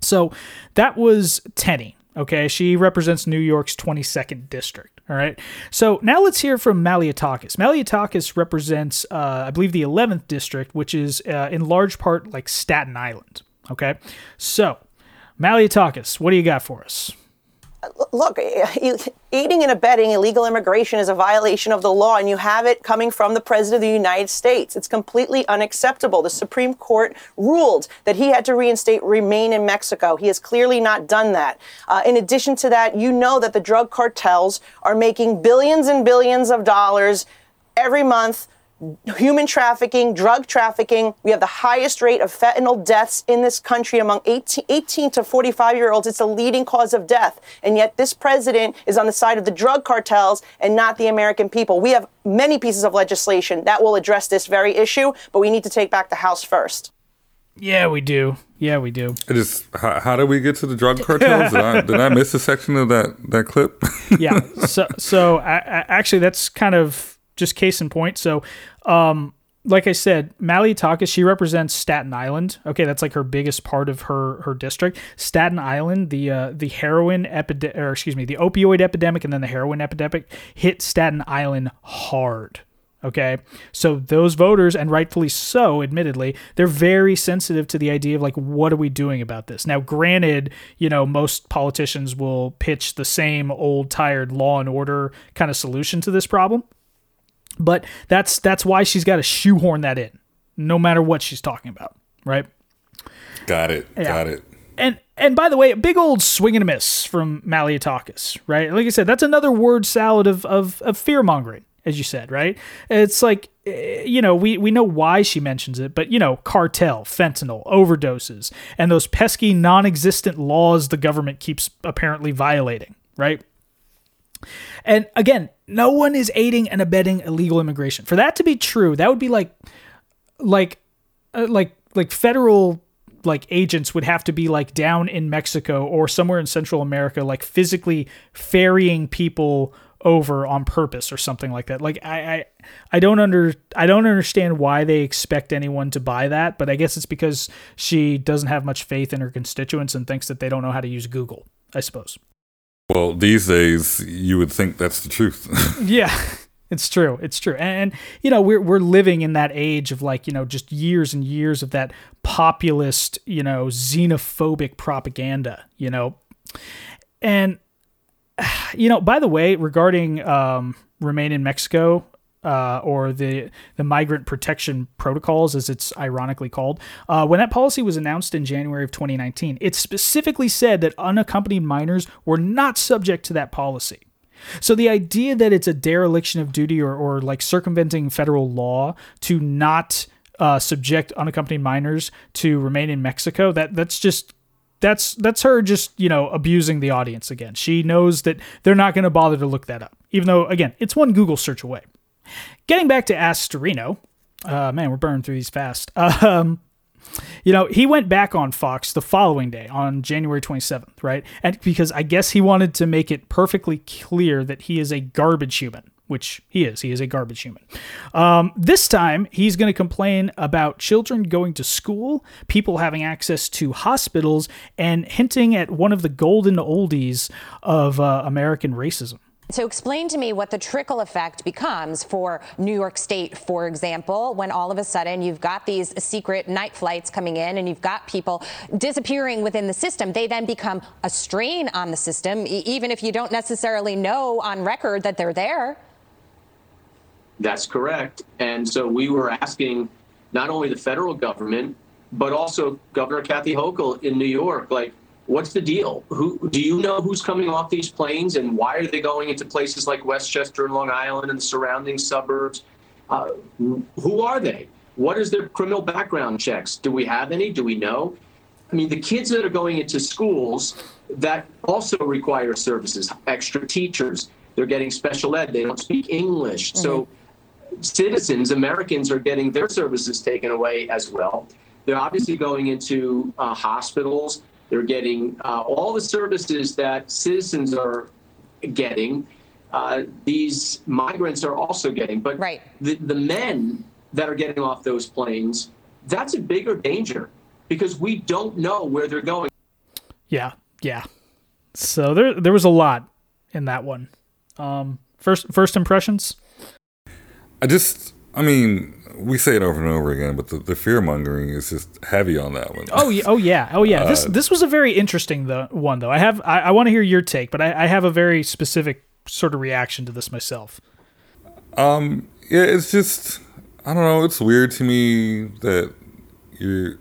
So that was Tenney. Okay, she represents New York's 22nd district. All right. So now let's hear from Malliotakis. Malliotakis represents, uh, I believe, the 11th district, which is uh, in large part like Staten Island. Okay. So, Malliotakis, what do you got for us? look, aiding and abetting illegal immigration is a violation of the law, and you have it coming from the President of the United States. It's completely unacceptable. The Supreme Court ruled that he had to reinstate remain in Mexico. He has clearly not done that. Uh, in addition to that, you know that the drug cartels are making billions and billions of dollars every month human trafficking, drug trafficking. We have the highest rate of fentanyl deaths in this country among 18, 18 to 45 year olds. It's a leading cause of death. And yet, this president is on the side of the drug cartels and not the American people. We have many pieces of legislation that will address this very issue, but we need to take back the House first. Yeah, we do. Yeah, we do. It is. How, how did we get to the drug cartels? did, I, did I miss a section of that that clip? yeah. So, so I, I, actually, that's kind of just case in point. So, um, like I said, Malliotakis, she represents Staten Island. Okay, that's like her biggest part of her her district. Staten Island, the uh, the heroin epidemic, or excuse me, the opioid epidemic, and then the heroin epidemic hit Staten Island hard. Okay, so those voters, and rightfully so, admittedly, they're very sensitive to the idea of like, what are we doing about this? Now, granted, you know, most politicians will pitch the same old, tired law and order kind of solution to this problem but that's that's why she's got to shoehorn that in no matter what she's talking about right? Got it Yeah. got it. And and by the way a big old swing and a miss from Malliotakis, right? Like i said that's another word salad of of, of fear mongering as you said right? It's like eh, you know we we know why she mentions it but you know cartel fentanyl overdoses and those pesky non-existent laws the government keeps apparently violating right and again, no one is aiding and abetting illegal immigration. For that to be true, that would be like like uh, like like federal like agents would have to be like down in Mexico or somewhere in Central America like physically ferrying people over on purpose or something like that. Like I, I I don't under I don't understand why they expect anyone to buy that, but I guess it's because she doesn't have much faith in her constituents and thinks that they don't know how to use Google, I suppose. Well these days you would think that's the truth Yeah, it's true. It's true. And, and you know, we're we're living in that age of like, you know, just years and years of that populist, you know, xenophobic propaganda, you know. And you know, by the way, regarding um Remain in Mexico, uh, or the the migrant protection protocols, as it's ironically called. Uh, when that policy was announced in January of 2019, it specifically said that unaccompanied minors were not subject to that policy. So the idea that it's a dereliction of duty or, or like circumventing federal law to not uh, subject unaccompanied minors to remain in Mexico, that that's just that's that's her just you know abusing the audience again. She knows that they're not going to bother to look that up, even though again it's one Google search away. Getting back to Astorino, uh, man, we're burning through these fast. Um, you know, he went back on Fox the following day on January 27th, right? And because I guess he wanted to make it perfectly clear that he is a garbage human, which he is. He is a garbage human. Um, this time, he's going to complain about children going to school, people having access to hospitals, and hinting at one of the golden oldies of uh, American racism. So explain to me what the trickle effect becomes for New York State, for example, when all of a sudden you've got these secret night flights coming in and you've got people disappearing within the system. They then become a strain on the system, even if you don't necessarily know on record that they're there. That's correct. And so we were asking not only the federal government, but also Governor Kathy Hochul in New York, like, what's the deal? Who do you know who's coming off these planes and why are they going into places like Westchester and Long Island and the surrounding suburbs? Uh, who are they? What is their criminal background checks? Do we have any? Do we know? I mean, the kids that are going into schools that also require services, extra teachers, they're getting special ed, they don't speak English. Mm-hmm. So citizens, Americans, are getting their services taken away as well. They're obviously going into uh, hospitals they're getting uh, all the services that citizens are getting. Uh, these migrants are also getting, but right. the, the men that are getting off those planes, that's a bigger danger because we don't know where they're going. Yeah, yeah. So there there was a lot in that one. Um, first first impressions. I just, I mean, we say it over and over again, but the, the fear mongering is just heavy on that one. Oh yeah, oh yeah, oh yeah. Uh, this this was a very interesting the one though. I have I, I want to hear your take, but I, I have a very specific sort of reaction to this myself. Um, yeah, it's just I don't know. It's weird to me that you.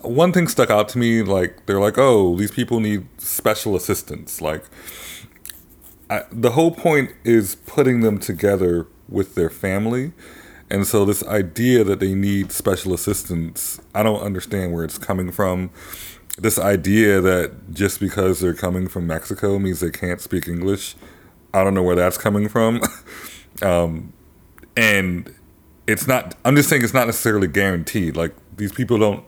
One thing stuck out to me, like they're like, oh, these people need special assistance. Like, I, the whole point is putting them together with their family and so this idea that they need special assistance, I don't understand where it's coming from. This idea that just because they're coming from Mexico means they can't speak English, I don't know where that's coming from. um, and it's not. I'm just saying it's not necessarily guaranteed. Like these people don't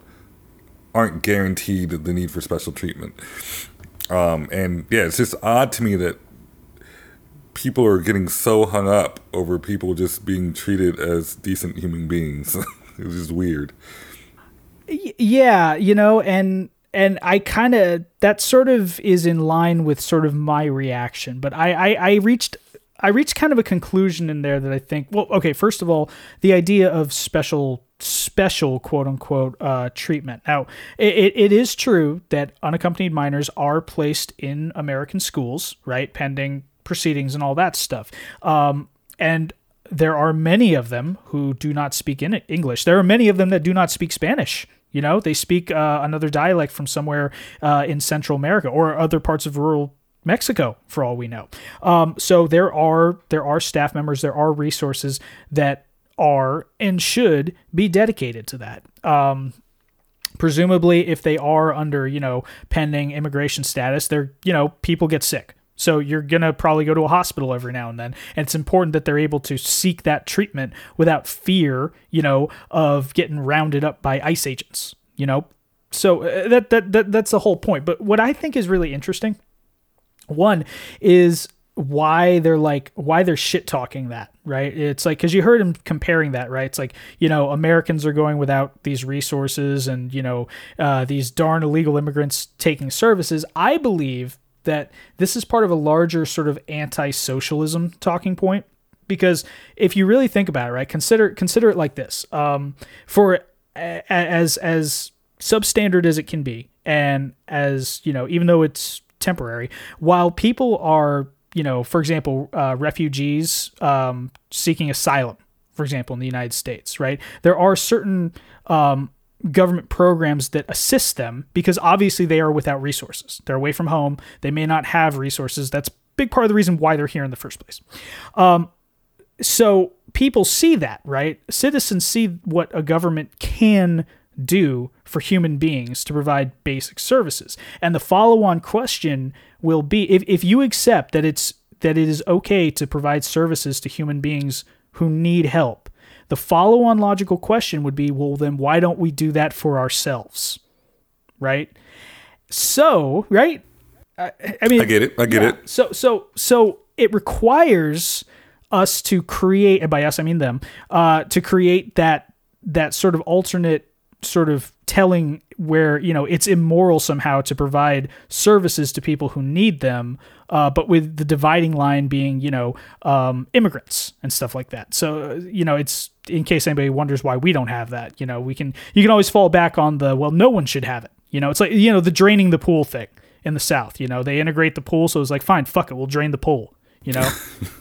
aren't guaranteed the need for special treatment. Um, and yeah, it's just odd to me that people are getting so hung up over people just being treated as decent human beings. it's just weird. Yeah, you know, and and I kind of that sort of is in line with sort of my reaction, but I, I I reached I reached kind of a conclusion in there that I think well, okay, first of all, the idea of special special quote unquote uh, treatment. Now, it, it is true that unaccompanied minors are placed in American schools, right, pending proceedings and all that stuff. Um, and there are many of them who do not speak in English. There are many of them that do not speak Spanish. You know, they speak uh, another dialect from somewhere uh, in Central America or other parts of rural Mexico, for all we know. Um, so there are there are staff members, there are resources that are and should be dedicated to that. Um, presumably, if they are under you know pending immigration status, they're you know people get sick so you're going to probably go to a hospital every now and then. And it's important that they're able to seek that treatment without fear, you know, of getting rounded up by ICE agents, you know? So uh, that, that, that that's the whole point. But what I think is really interesting, one is why they're like why they're shit talking that right it's like because you heard him comparing that right it's like you know americans are going without these resources and you know uh, these darn illegal immigrants taking services i believe that this is part of a larger sort of anti-socialism talking point because if you really think about it right consider consider it like this um, for as as substandard as it can be and as you know even though it's temporary while people are you know, for example, uh, refugees um, seeking asylum, for example, in the United States, right? There are certain um, government programs that assist them because obviously they are without resources. They're away from home. They may not have resources. That's big part of the reason why they're here in the first place. Um, so people see that, right? Citizens see what a government can do for human beings to provide basic services. And the follow-on question will be if, if you accept that it's that it is okay to provide services to human beings who need help, the follow-on logical question would be, well then why don't we do that for ourselves? Right? So, right? I, I mean I get it. I get yeah. it. So so so it requires us to create, and by us I mean them, uh, to create that that sort of alternate sort of telling where you know it's immoral somehow to provide services to people who need them uh, but with the dividing line being you know um, immigrants and stuff like that. So uh, you know it's in case anybody wonders why we don't have that you know we can you can always fall back on the well no one should have it. You know it's like you know the draining the pool thing in the south you know they integrate the pool so it's like fine fuck it we'll drain the pool you know?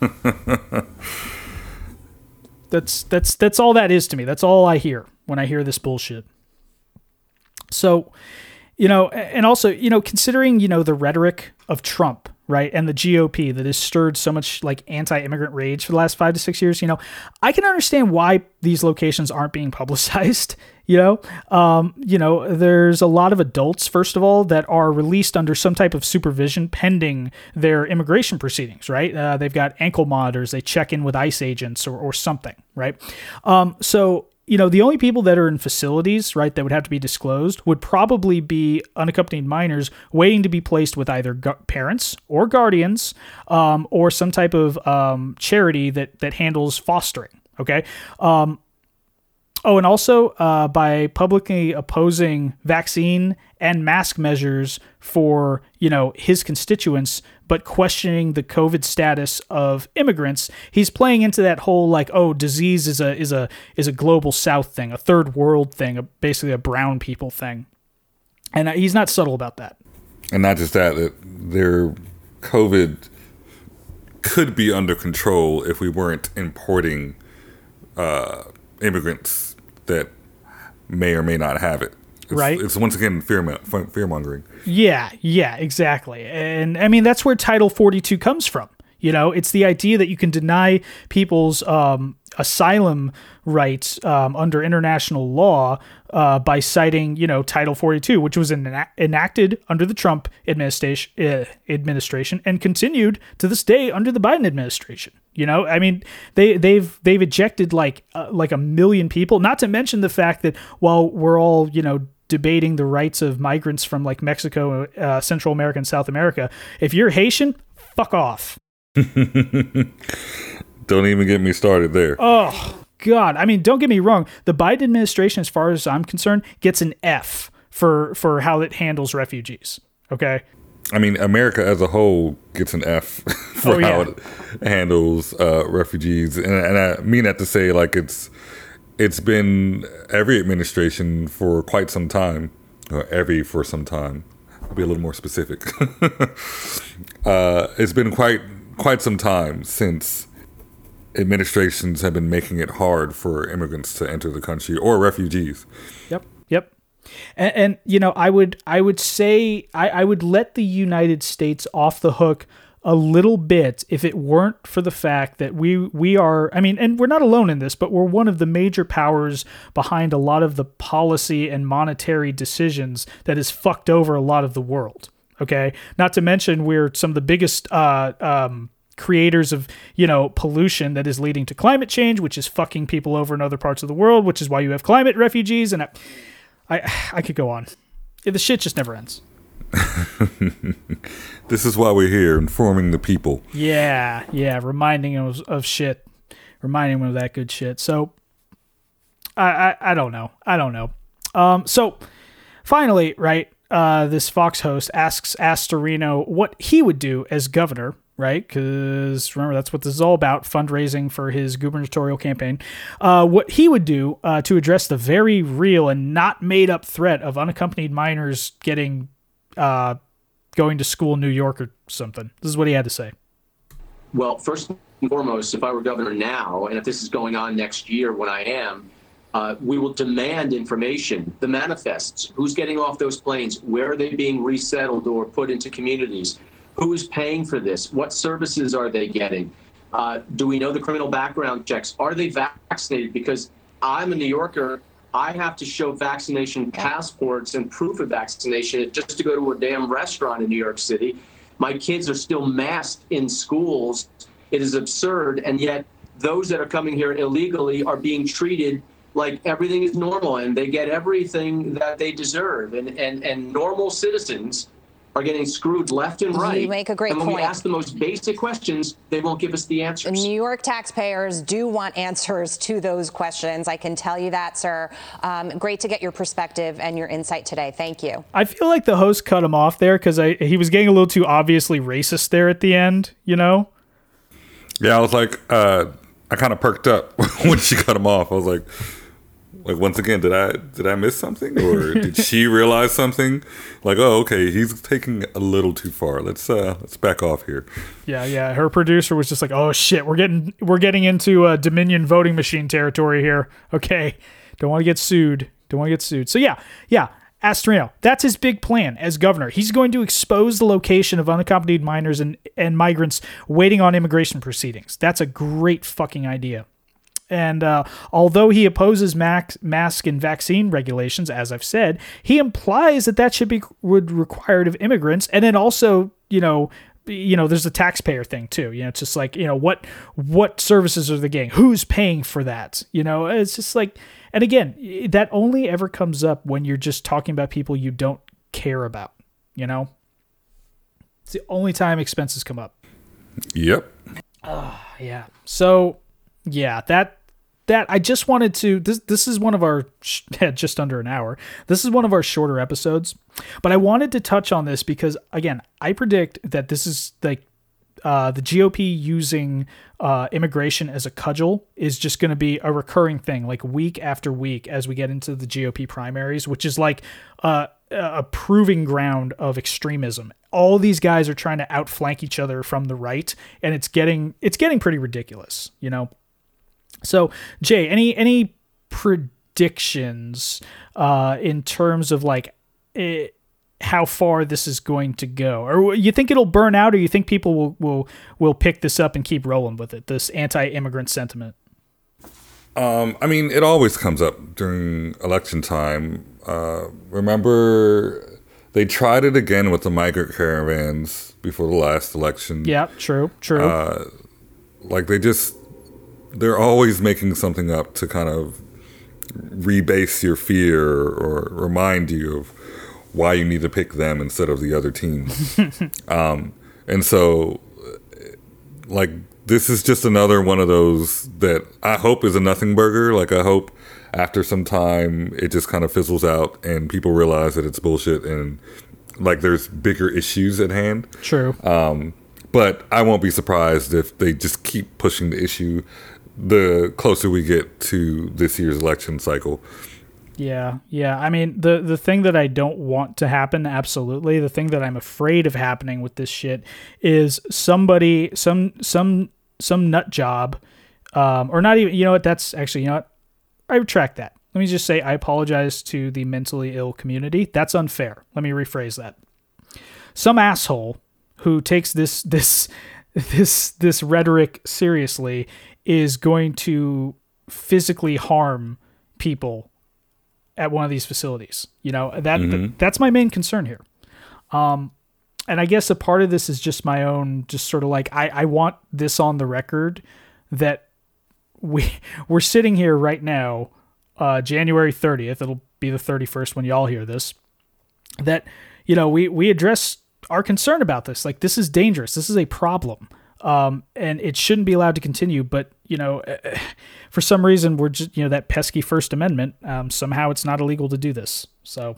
That's that's that's all that is to me. That's all i hear when i hear this bullshit so, you know, and also, you know, considering, you know, the rhetoric of Trump, right, and the GOP that has stirred so much like anti immigrant rage for the last five to six years, you know, I can understand why these locations aren't being publicized. You know, um, you know, there's a lot of adults, first of all, that are released under some type of supervision pending their immigration proceedings, right? Uh, they've got ankle monitors, they check in with ICE agents or, or something, right? Um, so you know, the only people that are in facilities, right, that would have to be disclosed would probably be unaccompanied minors waiting to be placed with either gu- parents or guardians um, or some type of um, charity that, that handles fostering. Okay. Um, oh, and also uh, by publicly opposing vaccine and mask measures for, you know, his constituents, but questioning the COVID status of immigrants, he's playing into that whole like, oh, disease is a is a is a global South thing, a third world thing, a, basically a brown people thing, and uh, he's not subtle about that. And not just that, that their COVID could be under control if we weren't importing uh, immigrants that may or may not have it. It's, Right. It's once again fear fear mongering. Yeah, yeah, exactly. And I mean, that's where Title 42 comes from. You know, it's the idea that you can deny people's um, asylum rights um, under international law uh, by citing, you know, Title 42, which was ena- enacted under the Trump administration, uh, administration and continued to this day under the Biden administration. You know, I mean, they they've they've ejected like uh, like a million people. Not to mention the fact that while we're all you know debating the rights of migrants from like Mexico, uh, Central America, and South America, if you're Haitian, fuck off. Don't even get me started there. Oh God! I mean, don't get me wrong. The Biden administration, as far as I'm concerned, gets an F for for how it handles refugees. Okay. I mean, America as a whole gets an F for Oh, yeah. how it handles uh, refugees, and, and I mean that to say like it's it's been every administration for quite some time, or every for some time. I'll be a little more specific. uh, it's been quite quite some time since administrations have been making it hard for immigrants to enter the country or refugees. Yep. And, and you know, I would I would say I, I would let the United States off the hook a little bit if it weren't for the fact that we we are I mean and we're not alone in this but we're one of the major powers behind a lot of the policy and monetary decisions that has fucked over a lot of the world okay? Not to mention we're some of the biggest uh um creators of you know pollution that is leading to climate change which is fucking people over in other parts of the world which is why you have climate refugees and I, I could go on the shit just never ends This is why we're here, informing the people. Yeah, yeah, reminding him of, of shit, reminding him of that good shit. So, I, I, I don't know, I don't know. Um, so finally, right, uh, this Fox host asks Astorino what he would do as governor, right? Because remember that's what this is all about: fundraising for his gubernatorial campaign. Uh, what he would do uh, to address the very real and not made up threat of unaccompanied minors getting uh, going to school in New York or something. This is what he had to say. Well, first and foremost, if I were governor now, and if this is going on next year when I am, uh, we will demand information, the manifests, who's getting off those planes, where are they being resettled or put into communities, who is paying for this, what services are they getting, uh, do we know the criminal background checks, are they vaccinated? Because I'm a New Yorker, I have to show vaccination passports and proof of vaccination just to go to a damn restaurant in New York City. My kids are still masked in schools. It is absurd, and yet those that are coming here illegally are being treated like everything is normal and they get everything that they deserve. And, and, and normal citizens are getting screwed left and right. You make a great and when point. we ask the most basic questions, they won't give us the answers. New York taxpayers do want answers to those questions. I can tell you that, sir. Um, great to get your perspective and your insight today. Thank you. I feel like the host cut him off there because he was getting a little too obviously racist there at the end, you know? Yeah, I was like, uh, I kind of perked up when she cut him off. I was like, like once again, did I did I miss something, or did she realize something? Like, oh, okay, he's taking a little too far. Let's uh, let's back off here. Yeah, yeah. Her producer was just like, "Oh shit, we're getting we're getting into uh, Dominion voting machine territory here." Okay, don't want to get sued. Don't want to get sued. So yeah, yeah. Astorino, that's his big plan as governor. He's going to expose the location of unaccompanied minors and, and migrants waiting on immigration proceedings. That's a great fucking idea. And uh, although he opposes max, mask and vaccine regulations, as I've said, he implies that that should be would required of immigrants. And then also, you know, you know, there's a taxpayer thing too. You know, it's just like you know what what services are the getting? Who's paying for that? You know, it's just like, and again, that only ever comes up when you're just talking about people you don't care about. You know, it's the only time expenses come up. Yep. Oh, yeah. So, yeah, that that I just wanted to this this is one of our just under an hour. This is one of our shorter episodes, but I wanted to touch on this because again, I predict that this is like uh, the GOP using uh, immigration as a cudgel is just going to be a recurring thing, like week after week as we get into the GOP primaries, which is like uh, a proving ground of extremism. All these guys are trying to outflank each other from the right, and it's getting it's getting pretty ridiculous, you know. So, Jay, any any predictions uh, in terms of like eh, how far this is going to go, or you think it'll burn out, or you think people will will will pick this up and keep rolling with it? This anti-immigrant sentiment. Um, I mean, it always comes up during election time. Uh, remember, they tried it again with the migrant caravans before the last election. Yeah, true, true. Uh, like they just they're always making something up to kind of rebase your fear or remind you of why you need to pick them instead of the other teams. um, and so, like, this is just another one of those that I hope is a nothing burger. Like, I hope after some time it just kind of fizzles out and people realize that it's bullshit and like there's bigger issues at hand. True. Um, but I won't be surprised if they just keep pushing the issue the closer we get to this year's election cycle. Yeah, yeah. I mean, the the thing that I don't want to happen, absolutely, the thing that I'm afraid of happening with this shit is somebody, some some some nut job, um, or not even. You know what? That's actually, you know what? I retract that. Let me just say I apologize to the mentally ill community. That's unfair. Let me rephrase that. Some asshole who takes this this this this rhetoric seriously is going to physically harm people at one of these facilities. You know, that Mhm. that's my main concern here. Um and I guess a part of this is just my own just sort of like I I want this on the record that we we're sitting here right now uh January 30th. It'll be the 31st when y'all hear this. That you know, we we address our concern about this. Like this is dangerous. This is a problem um, and it shouldn't be allowed to continue. But you know, eh, for some reason, we're just you know that pesky First Amendment. Um, somehow, it's not illegal to do this. So,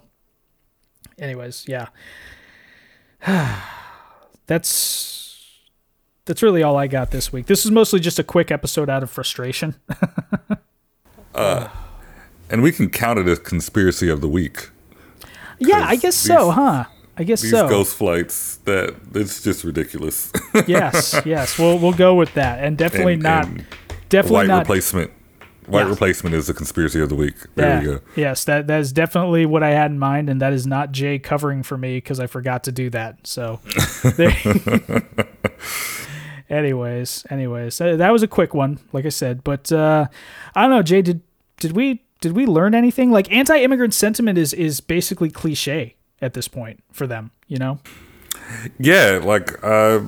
anyways, yeah, that's that's really all I got this week. This is mostly just a quick episode out of frustration. Uh, and we can count it as conspiracy of the week. yeah, I guess so, huh? I guess these so. ghost flights that it's just ridiculous. yes, yes. We'll we'll go with that, and definitely And- not. and definitely white not. replacement. White replacement is the conspiracy of the week. There Yeah. you go. Yes, that that is definitely what I had in mind, and that is not Jay covering for me because I forgot to do that. So, anyways, anyways, uh, that was a quick one, like I said. But uh, I don't know, Jay. Did did we did we learn anything? Like anti-immigrant sentiment is is basically cliche at this point for them. You know? Yeah, like I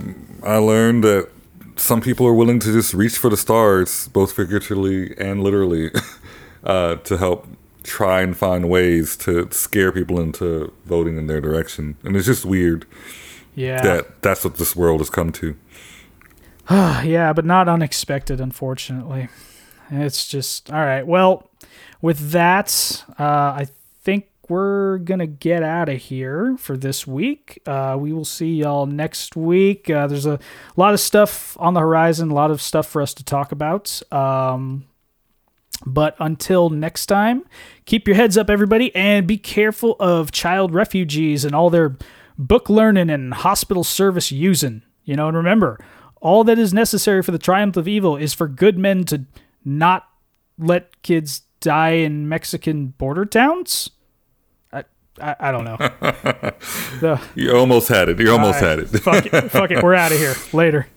I learned that some people are willing to just reach for the stars, both figuratively and literally, uh, to help try and find ways to scare people into voting in their direction. And it's just weird Yeah. that that's what this world has come to. yeah, but not unexpected, unfortunately. It's just all right. Well, with that, uh, I we're gonna get out of here for this week. Uh, we will see y'all next week. Uh, there's a lot of stuff on the horizon, a lot of stuff for us to talk about. Um, but until next time, keep your heads up, everybody, and be careful of child refugees and all their book learning and hospital service using. You know, and remember, all that is necessary for the triumph of evil is for good men to not let kids die in Mexican border towns. I I, don't know. You almost had it. You almost right. had it. fuck it. Fuck it. We're out of here. Later.